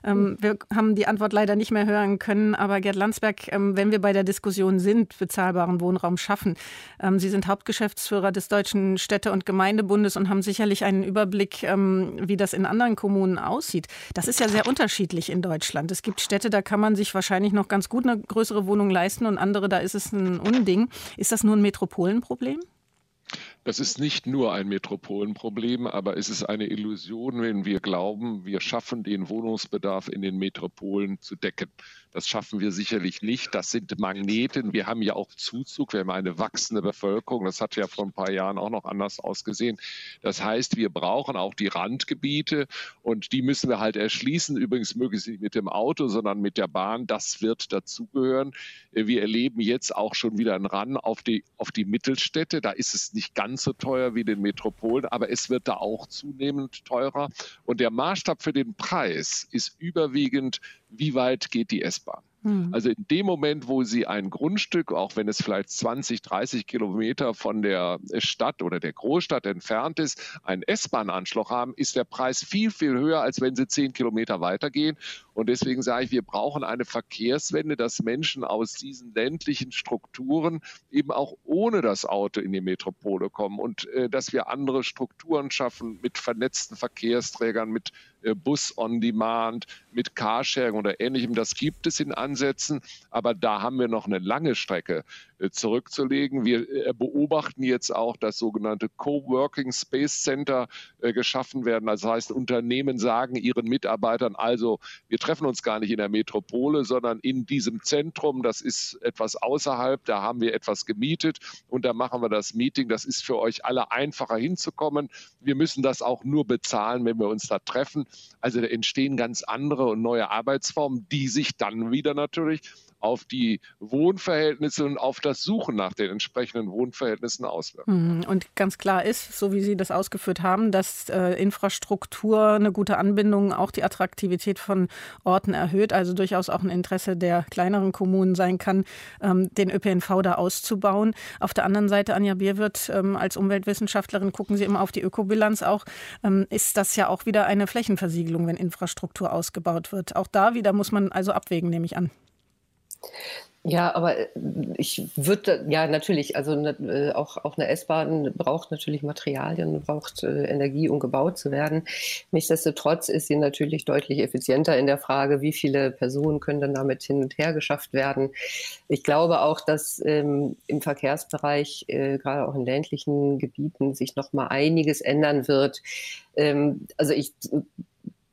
Ähm, wir haben die Antwort leider nicht mehr hören können, aber Gerd Landsberg, ähm, wenn wir bei der Diskussion sind, bezahlbaren Wohnraum schaffen. Ähm, Sie sind Hauptgeschäftsführer des Deutschen Städte- und Gemeindebundes und haben sicherlich einen Überblick, ähm, wie das in anderen Kommunen aussieht. Das ist ja sehr unterschiedlich in Deutschland. Es gibt Städte, da kann man sich wahrscheinlich noch ganz gut eine größere Wohnung leisten und andere, da ist es ein Unding. Ist das nur ein Metropolenproblem? Das ist nicht nur ein Metropolenproblem, aber es ist eine Illusion, wenn wir glauben, wir schaffen den Wohnungsbedarf in den Metropolen zu decken. Das schaffen wir sicherlich nicht. Das sind Magneten. Wir haben ja auch Zuzug. Wir haben eine wachsende Bevölkerung. Das hat ja vor ein paar Jahren auch noch anders ausgesehen. Das heißt, wir brauchen auch die Randgebiete und die müssen wir halt erschließen. Übrigens möglichst nicht mit dem Auto, sondern mit der Bahn. Das wird dazugehören. Wir erleben jetzt auch schon wieder einen Ran auf die, auf die Mittelstädte. Da ist es nicht ganz so teuer wie den Metropolen, aber es wird da auch zunehmend teurer. Und der Maßstab für den Preis ist überwiegend, wie weit geht die S-Bahn? Mhm. Also in dem Moment, wo Sie ein Grundstück, auch wenn es vielleicht 20, 30 Kilometer von der Stadt oder der Großstadt entfernt ist, einen S-Bahn-Anschluss haben, ist der Preis viel, viel höher, als wenn Sie 10 Kilometer weitergehen. Und deswegen sage ich, wir brauchen eine Verkehrswende, dass Menschen aus diesen ländlichen Strukturen eben auch ohne das Auto in die Metropole kommen und äh, dass wir andere Strukturen schaffen mit vernetzten Verkehrsträgern, mit Bus on Demand, mit Carsharing oder ähnlichem. Das gibt es in Ansätzen, aber da haben wir noch eine lange Strecke äh, zurückzulegen. Wir äh, beobachten jetzt auch, dass sogenannte Coworking Space Center geschaffen werden. Das heißt, Unternehmen sagen ihren Mitarbeitern, also wir treffen uns gar nicht in der Metropole, sondern in diesem Zentrum. Das ist etwas außerhalb. Da haben wir etwas gemietet und da machen wir das Meeting. Das ist für euch alle einfacher hinzukommen. Wir müssen das auch nur bezahlen, wenn wir uns da treffen. Also da entstehen ganz andere und neue Arbeitsformen, die sich dann wieder natürlich auf die Wohnverhältnisse und auf das Suchen nach den entsprechenden Wohnverhältnissen auswirken. Mhm. Und ganz klar ist, so wie Sie das ausgeführt haben, dass äh, Infrastruktur, eine gute Anbindung auch die Attraktivität von Orten erhöht, also durchaus auch ein Interesse der kleineren Kommunen sein kann, ähm, den ÖPNV da auszubauen. Auf der anderen Seite, Anja Bierwirth, ähm, als Umweltwissenschaftlerin gucken Sie immer auf die Ökobilanz auch, ähm, ist das ja auch wieder eine Flächenversiegelung, wenn Infrastruktur ausgebaut wird. Auch da wieder muss man also abwägen, nehme ich an. Ja, aber äh, ich würde, ja, natürlich, also ne, äh, auch, auch eine S-Bahn braucht natürlich Materialien, braucht äh, Energie, um gebaut zu werden. Nichtsdestotrotz ist sie natürlich deutlich effizienter in der Frage, wie viele Personen können dann damit hin und her geschafft werden. Ich glaube auch, dass ähm, im Verkehrsbereich, äh, gerade auch in ländlichen Gebieten, sich noch mal einiges ändern wird. Ähm, also ich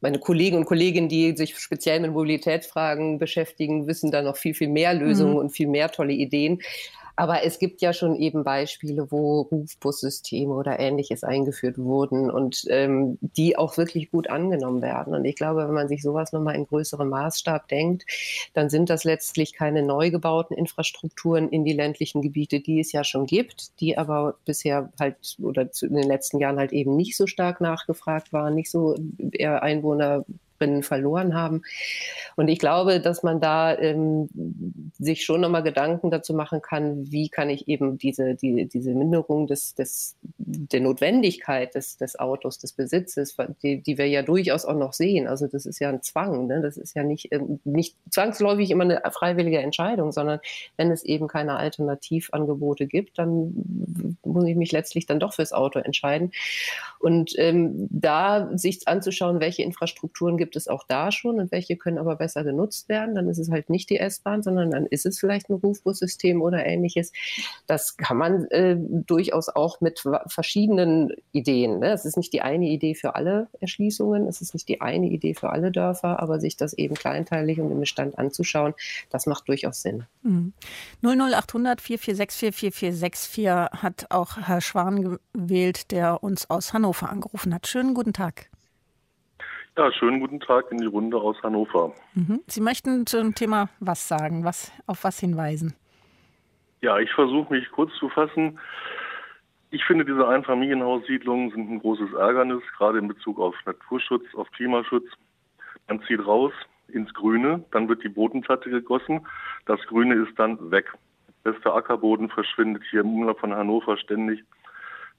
meine Kollegen und Kolleginnen, die sich speziell mit Mobilitätsfragen beschäftigen, wissen da noch viel, viel mehr Lösungen mhm. und viel mehr tolle Ideen. Aber es gibt ja schon eben Beispiele, wo Rufbussysteme oder ähnliches eingeführt wurden und ähm, die auch wirklich gut angenommen werden. Und ich glaube, wenn man sich sowas nochmal in größerem Maßstab denkt, dann sind das letztlich keine neu gebauten Infrastrukturen in die ländlichen Gebiete, die es ja schon gibt, die aber bisher halt oder in den letzten Jahren halt eben nicht so stark nachgefragt waren, nicht so eher Einwohner Drinnen verloren haben. Und ich glaube, dass man da ähm, sich schon nochmal Gedanken dazu machen kann, wie kann ich eben diese, die, diese Minderung des, des, der Notwendigkeit des, des Autos, des Besitzes, die, die wir ja durchaus auch noch sehen. Also das ist ja ein Zwang. Ne? Das ist ja nicht, ähm, nicht zwangsläufig immer eine freiwillige Entscheidung, sondern wenn es eben keine Alternativangebote gibt, dann muss ich mich letztlich dann doch fürs Auto entscheiden. Und ähm, da sich anzuschauen, welche Infrastrukturen gibt gibt es auch da schon und welche können aber besser genutzt werden. Dann ist es halt nicht die S-Bahn, sondern dann ist es vielleicht ein Rufbussystem oder ähnliches. Das kann man äh, durchaus auch mit verschiedenen Ideen. Ne? Es ist nicht die eine Idee für alle Erschließungen, es ist nicht die eine Idee für alle Dörfer, aber sich das eben kleinteilig und im Bestand anzuschauen, das macht durchaus Sinn. Mhm. 00800 446 4464 hat auch Herr Schwan gewählt, der uns aus Hannover angerufen hat. Schönen guten Tag. Ja, schönen guten Tag in die Runde aus Hannover. Mhm. Sie möchten zum Thema was sagen, was, auf was hinweisen? Ja, ich versuche mich kurz zu fassen. Ich finde, diese Einfamilienhaussiedlungen sind ein großes Ärgernis, gerade in Bezug auf Naturschutz, auf Klimaschutz. Man zieht raus ins Grüne, dann wird die Bodenplatte gegossen, das Grüne ist dann weg. Bester Ackerboden verschwindet hier im Umland von Hannover ständig.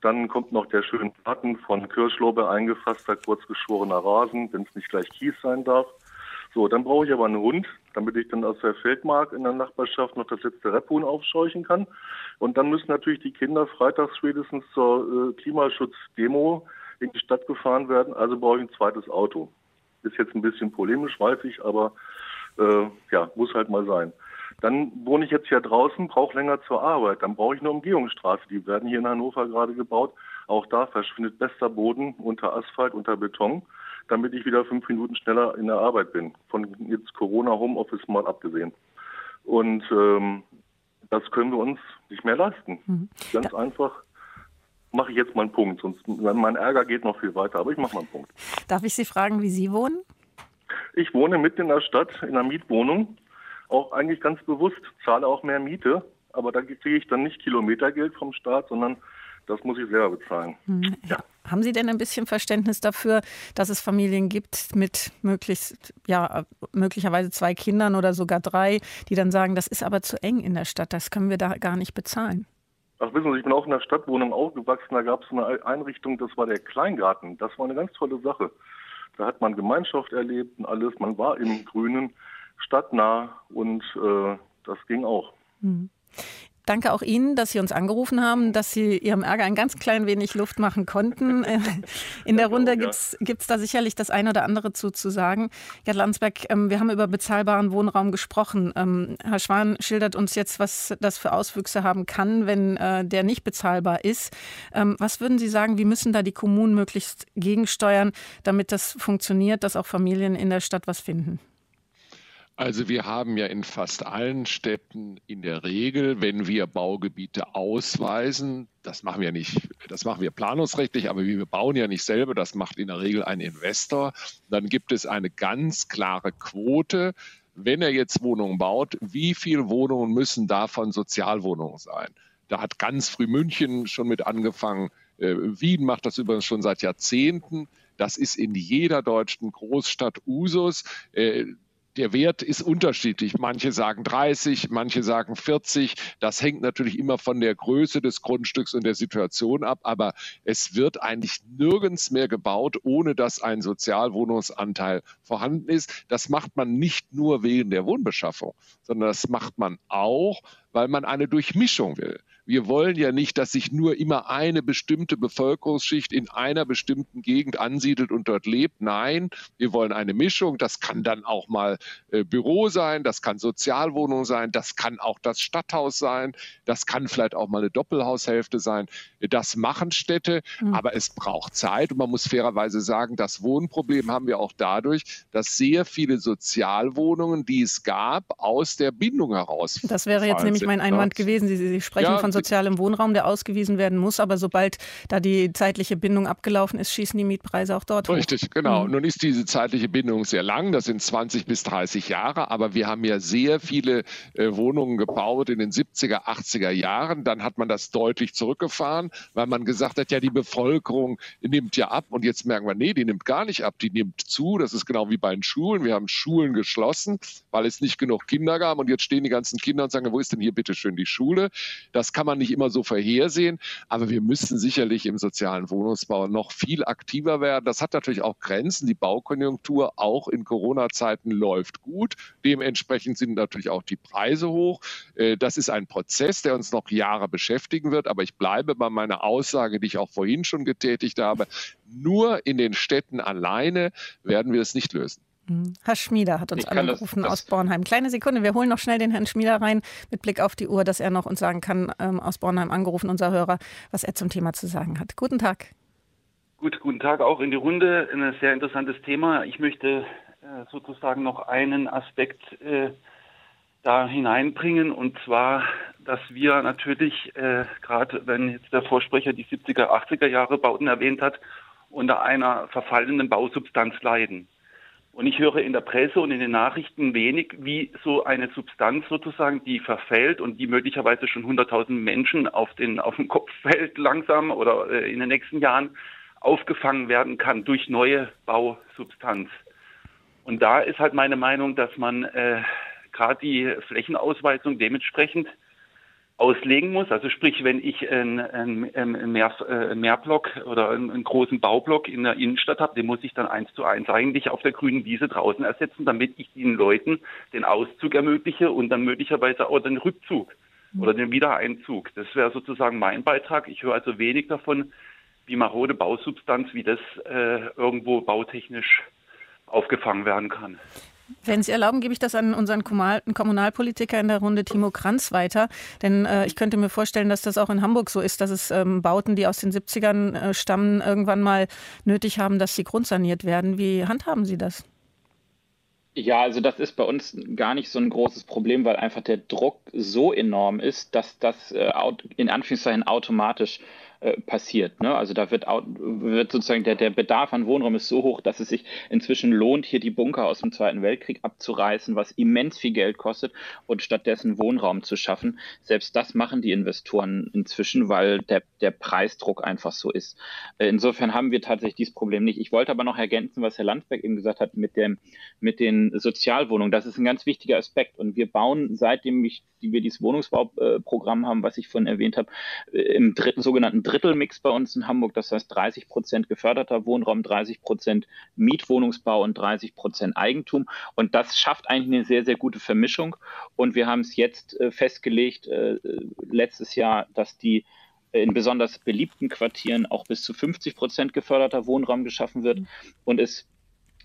Dann kommt noch der schöne Garten von Kirschlorbeer eingefasster, kurzgeschorener Rasen, wenn es nicht gleich Kies sein darf. So, dann brauche ich aber einen Hund, damit ich dann aus der Feldmark in der Nachbarschaft noch das letzte Rebhuhn aufscheuchen kann. Und dann müssen natürlich die Kinder freitags spätestens zur äh, Klimaschutzdemo in die Stadt gefahren werden. Also brauche ich ein zweites Auto. Ist jetzt ein bisschen polemisch, weiß ich, aber äh, ja, muss halt mal sein. Dann wohne ich jetzt hier draußen, brauche länger zur Arbeit. Dann brauche ich eine Umgehungsstraße. Die werden hier in Hannover gerade gebaut. Auch da verschwindet bester Boden unter Asphalt, unter Beton, damit ich wieder fünf Minuten schneller in der Arbeit bin. Von jetzt Corona Homeoffice mal abgesehen. Und ähm, das können wir uns nicht mehr leisten. Mhm. Ganz ja. einfach mache ich jetzt mal einen Punkt. Sonst mein Ärger geht noch viel weiter, aber ich mache mal einen Punkt. Darf ich Sie fragen, wie Sie wohnen? Ich wohne mitten in der Stadt in einer Mietwohnung auch eigentlich ganz bewusst, zahle auch mehr Miete, aber da kriege ich dann nicht Kilometergeld vom Staat, sondern das muss ich selber bezahlen. Hm. Ja. Haben Sie denn ein bisschen Verständnis dafür, dass es Familien gibt mit möglichst, ja, möglicherweise zwei Kindern oder sogar drei, die dann sagen, das ist aber zu eng in der Stadt, das können wir da gar nicht bezahlen? Ach, wissen Sie, ich bin auch in der Stadtwohnung aufgewachsen, da gab es eine Einrichtung, das war der Kleingarten. Das war eine ganz tolle Sache. Da hat man Gemeinschaft erlebt und alles, man war im Grünen stadtnah und äh, das ging auch. Mhm. Danke auch Ihnen, dass Sie uns angerufen haben, dass Sie Ihrem Ärger ein ganz klein wenig Luft machen konnten. In der Runde gibt es da sicherlich das eine oder andere zu, zu sagen. Gerd Landsberg, ähm, wir haben über bezahlbaren Wohnraum gesprochen. Ähm, Herr Schwan schildert uns jetzt, was das für Auswüchse haben kann, wenn äh, der nicht bezahlbar ist. Ähm, was würden Sie sagen, wie müssen da die Kommunen möglichst gegensteuern, damit das funktioniert, dass auch Familien in der Stadt was finden? Also wir haben ja in fast allen Städten in der Regel, wenn wir Baugebiete ausweisen, das machen wir nicht, das machen wir planungsrechtlich, aber wir bauen ja nicht selber, das macht in der Regel ein Investor, dann gibt es eine ganz klare Quote, wenn er jetzt Wohnungen baut, wie viele Wohnungen müssen davon Sozialwohnungen sein? Da hat ganz früh München schon mit angefangen. Äh, Wien macht das übrigens schon seit Jahrzehnten. Das ist in jeder deutschen Großstadt Usus. Der Wert ist unterschiedlich. Manche sagen 30, manche sagen 40. Das hängt natürlich immer von der Größe des Grundstücks und der Situation ab. Aber es wird eigentlich nirgends mehr gebaut, ohne dass ein Sozialwohnungsanteil vorhanden ist. Das macht man nicht nur wegen der Wohnbeschaffung, sondern das macht man auch, weil man eine Durchmischung will. Wir wollen ja nicht, dass sich nur immer eine bestimmte Bevölkerungsschicht in einer bestimmten Gegend ansiedelt und dort lebt. Nein, wir wollen eine Mischung. Das kann dann auch mal äh, Büro sein, das kann Sozialwohnung sein, das kann auch das Stadthaus sein, das kann vielleicht auch mal eine Doppelhaushälfte sein. Das machen Städte, mhm. aber es braucht Zeit und man muss fairerweise sagen, das Wohnproblem haben wir auch dadurch, dass sehr viele Sozialwohnungen, die es gab, aus der Bindung heraus. Das wäre jetzt nämlich mein Einwand gewesen. Sie, Sie sprechen ja, von sozialem Wohnraum, der ausgewiesen werden muss, aber sobald da die zeitliche Bindung abgelaufen ist, schießen die Mietpreise auch dort Richtig, hoch. genau. Mhm. Nun ist diese zeitliche Bindung sehr lang, das sind 20 bis 30 Jahre, aber wir haben ja sehr viele äh, Wohnungen gebaut in den 70er, 80er Jahren. Dann hat man das deutlich zurückgefahren, weil man gesagt hat, ja, die Bevölkerung nimmt ja ab und jetzt merken wir, nee, die nimmt gar nicht ab, die nimmt zu. Das ist genau wie bei den Schulen. Wir haben Schulen geschlossen, weil es nicht genug Kinder gab und jetzt stehen die ganzen Kinder und sagen, wo ist denn hier bitte schön die Schule? Das kann man nicht immer so vorhersehen, aber wir müssen sicherlich im sozialen Wohnungsbau noch viel aktiver werden. Das hat natürlich auch Grenzen. Die Baukonjunktur auch in Corona-Zeiten läuft gut. Dementsprechend sind natürlich auch die Preise hoch. Äh, das ist ein Prozess, der uns noch Jahre beschäftigen wird, aber ich bleibe bei meiner Aussage, die ich auch vorhin schon getätigt habe. Nur in den Städten alleine werden wir es nicht lösen. Herr Schmieder hat uns angerufen das, das aus Bornheim. Kleine Sekunde, wir holen noch schnell den Herrn Schmieder rein mit Blick auf die Uhr, dass er noch uns sagen kann, ähm, aus Bornheim angerufen, unser Hörer, was er zum Thema zu sagen hat. Guten Tag. Gut, guten Tag auch in die Runde. Ein sehr interessantes Thema. Ich möchte äh, sozusagen noch einen Aspekt äh, da hineinbringen und zwar, dass wir natürlich, äh, gerade wenn jetzt der Vorsprecher die 70er, 80er Jahre Bauten erwähnt hat, unter einer verfallenen Bausubstanz leiden. Und ich höre in der Presse und in den Nachrichten wenig, wie so eine Substanz sozusagen, die verfällt und die möglicherweise schon 100.000 Menschen auf den, auf den Kopf fällt langsam oder äh, in den nächsten Jahren aufgefangen werden kann durch neue Bausubstanz. Und da ist halt meine Meinung, dass man äh, gerade die Flächenausweisung dementsprechend auslegen muss. Also sprich, wenn ich einen, einen, einen, Mehr, äh, Mehrblock oder einen, einen, großen Baublock in der Innenstadt habe, den muss ich dann eins zu eins eigentlich auf der grünen Wiese draußen ersetzen, damit ich den Leuten den Auszug ermögliche und dann möglicherweise auch den Rückzug oder den Wiedereinzug. Das wäre sozusagen mein Beitrag. Ich höre also wenig davon, wie marode Bausubstanz, wie das äh, irgendwo bautechnisch aufgefangen werden kann. Wenn Sie erlauben, gebe ich das an unseren Kommunalpolitiker in der Runde, Timo Kranz, weiter. Denn äh, ich könnte mir vorstellen, dass das auch in Hamburg so ist, dass es ähm, Bauten, die aus den 70ern äh, stammen, irgendwann mal nötig haben, dass sie grundsaniert werden. Wie handhaben Sie das? Ja, also das ist bei uns gar nicht so ein großes Problem, weil einfach der Druck so enorm ist, dass das äh, in Anführungszeichen automatisch äh, passiert. Ne? Also da wird, wird sozusagen der, der Bedarf an Wohnraum ist so hoch, dass es sich inzwischen lohnt, hier die Bunker aus dem Zweiten Weltkrieg abzureißen, was immens viel Geld kostet und stattdessen Wohnraum zu schaffen. Selbst das machen die Investoren inzwischen, weil der, der Preisdruck einfach so ist. Äh, insofern haben wir tatsächlich dieses Problem nicht. Ich wollte aber noch ergänzen, was Herr Landsberg eben gesagt hat mit, dem, mit den Sozialwohnungen. Das ist ein ganz wichtiger Aspekt und wir bauen, seitdem ich, wir dieses Wohnungsbauprogramm haben, was ich vorhin erwähnt habe, äh, im dritten sogenannten Drittelmix bei uns in Hamburg. Das heißt 30 Prozent geförderter Wohnraum, 30 Prozent Mietwohnungsbau und 30 Prozent Eigentum. Und das schafft eigentlich eine sehr, sehr gute Vermischung. Und wir haben es jetzt äh, festgelegt, äh, letztes Jahr, dass die äh, in besonders beliebten Quartieren auch bis zu 50 Prozent geförderter Wohnraum geschaffen wird. Mhm. Und es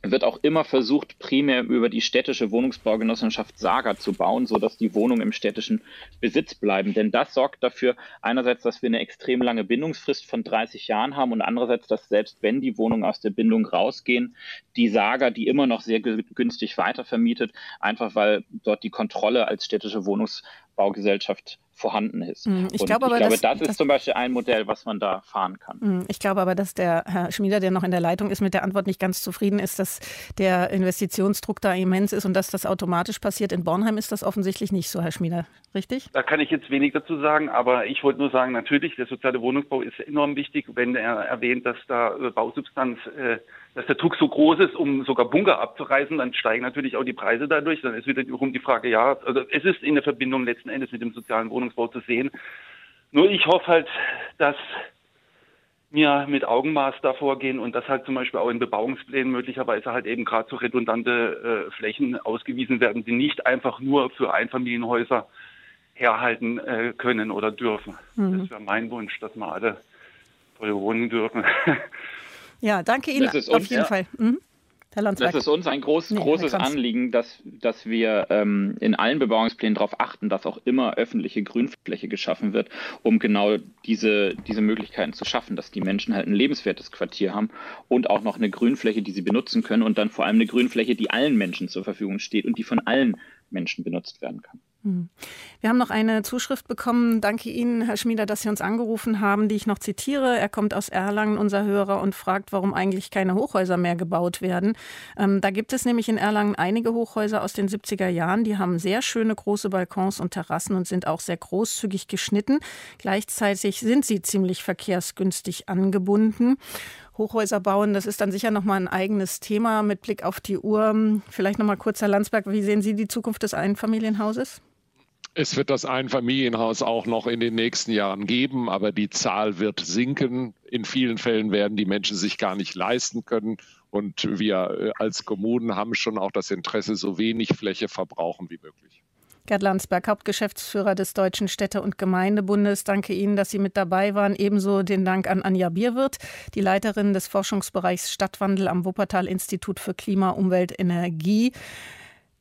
wird auch immer versucht, primär über die städtische Wohnungsbaugenossenschaft Saga zu bauen, sodass die Wohnungen im städtischen Besitz bleiben. Denn das sorgt dafür einerseits, dass wir eine extrem lange Bindungsfrist von 30 Jahren haben und andererseits, dass selbst wenn die Wohnungen aus der Bindung rausgehen, die Saga die immer noch sehr günstig weitervermietet, einfach weil dort die Kontrolle als städtische Wohnungsbaugesellschaft vorhanden ist. Hm, ich, glaube, aber, ich glaube, das, das, ist zum Beispiel ein Modell, was man da fahren kann. Hm, ich glaube aber, dass der Herr Schmieder, der noch in der Leitung ist, mit der Antwort nicht ganz zufrieden ist, dass der Investitionsdruck da immens ist und dass das automatisch passiert. In Bornheim ist das offensichtlich nicht so, Herr Schmieder. Richtig? Da kann ich jetzt wenig dazu sagen, aber ich wollte nur sagen, natürlich, der soziale Wohnungsbau ist enorm wichtig, wenn er erwähnt, dass da Bausubstanz äh, dass der Druck so groß ist, um sogar Bunker abzureißen, dann steigen natürlich auch die Preise dadurch. Dann ist wiederum die Frage, ja, also es ist in der Verbindung letzten Endes mit dem sozialen Wohnungsbau zu sehen. Nur ich hoffe halt, dass wir mit Augenmaß da vorgehen und dass halt zum Beispiel auch in Bebauungsplänen möglicherweise halt eben gerade so redundante äh, Flächen ausgewiesen werden, die nicht einfach nur für Einfamilienhäuser herhalten äh, können oder dürfen. Mhm. Das wäre mein Wunsch, dass wir alle toll wohnen dürfen. ja, danke Ihnen auf jeden ja. Fall. Mhm. Das ist uns ein groß, nee, großes Anliegen, dass, dass wir ähm, in allen Bebauungsplänen darauf achten, dass auch immer öffentliche Grünfläche geschaffen wird, um genau diese, diese Möglichkeiten zu schaffen, dass die Menschen halt ein lebenswertes Quartier haben und auch noch eine Grünfläche, die sie benutzen können und dann vor allem eine Grünfläche, die allen Menschen zur Verfügung steht und die von allen Menschen benutzt werden kann. Hm. Wir haben noch eine Zuschrift bekommen. Danke Ihnen, Herr Schmieder, dass Sie uns angerufen haben, die ich noch zitiere. Er kommt aus Erlangen, unser Hörer, und fragt, warum eigentlich keine Hochhäuser mehr gebaut werden. Ähm, da gibt es nämlich in Erlangen einige Hochhäuser aus den 70er Jahren. Die haben sehr schöne große Balkons und Terrassen und sind auch sehr großzügig geschnitten. Gleichzeitig sind sie ziemlich verkehrsgünstig angebunden. Hochhäuser bauen, das ist dann sicher nochmal ein eigenes Thema mit Blick auf die Uhr. Vielleicht nochmal kurz, Herr Landsberg, wie sehen Sie die Zukunft des Einfamilienhauses? Es wird das Einfamilienhaus auch noch in den nächsten Jahren geben, aber die Zahl wird sinken. In vielen Fällen werden die Menschen sich gar nicht leisten können. Und wir äh, als Kommunen haben schon auch das Interesse, so wenig Fläche verbrauchen wie möglich. Gerd Landsberg, Hauptgeschäftsführer des Deutschen Städte- und Gemeindebundes. Danke Ihnen, dass Sie mit dabei waren. Ebenso den Dank an Anja Bierwirth, die Leiterin des Forschungsbereichs Stadtwandel am Wuppertal Institut für Klima, Umwelt, Energie.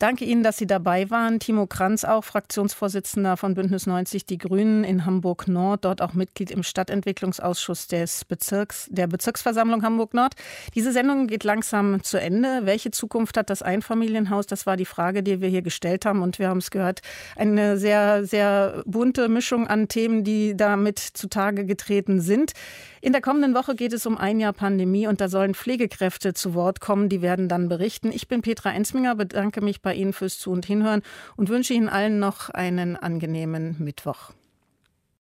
Danke Ihnen, dass Sie dabei waren. Timo Kranz auch, Fraktionsvorsitzender von Bündnis 90 Die Grünen in Hamburg Nord, dort auch Mitglied im Stadtentwicklungsausschuss des Bezirks, der Bezirksversammlung Hamburg Nord. Diese Sendung geht langsam zu Ende. Welche Zukunft hat das Einfamilienhaus? Das war die Frage, die wir hier gestellt haben. Und wir haben es gehört, eine sehr, sehr bunte Mischung an Themen, die damit zutage getreten sind. In der kommenden Woche geht es um ein Jahr Pandemie und da sollen Pflegekräfte zu Wort kommen. Die werden dann berichten. Ich bin Petra Ensminger, bedanke mich bei Ihnen fürs Zu- und Hinhören und wünsche Ihnen allen noch einen angenehmen Mittwoch.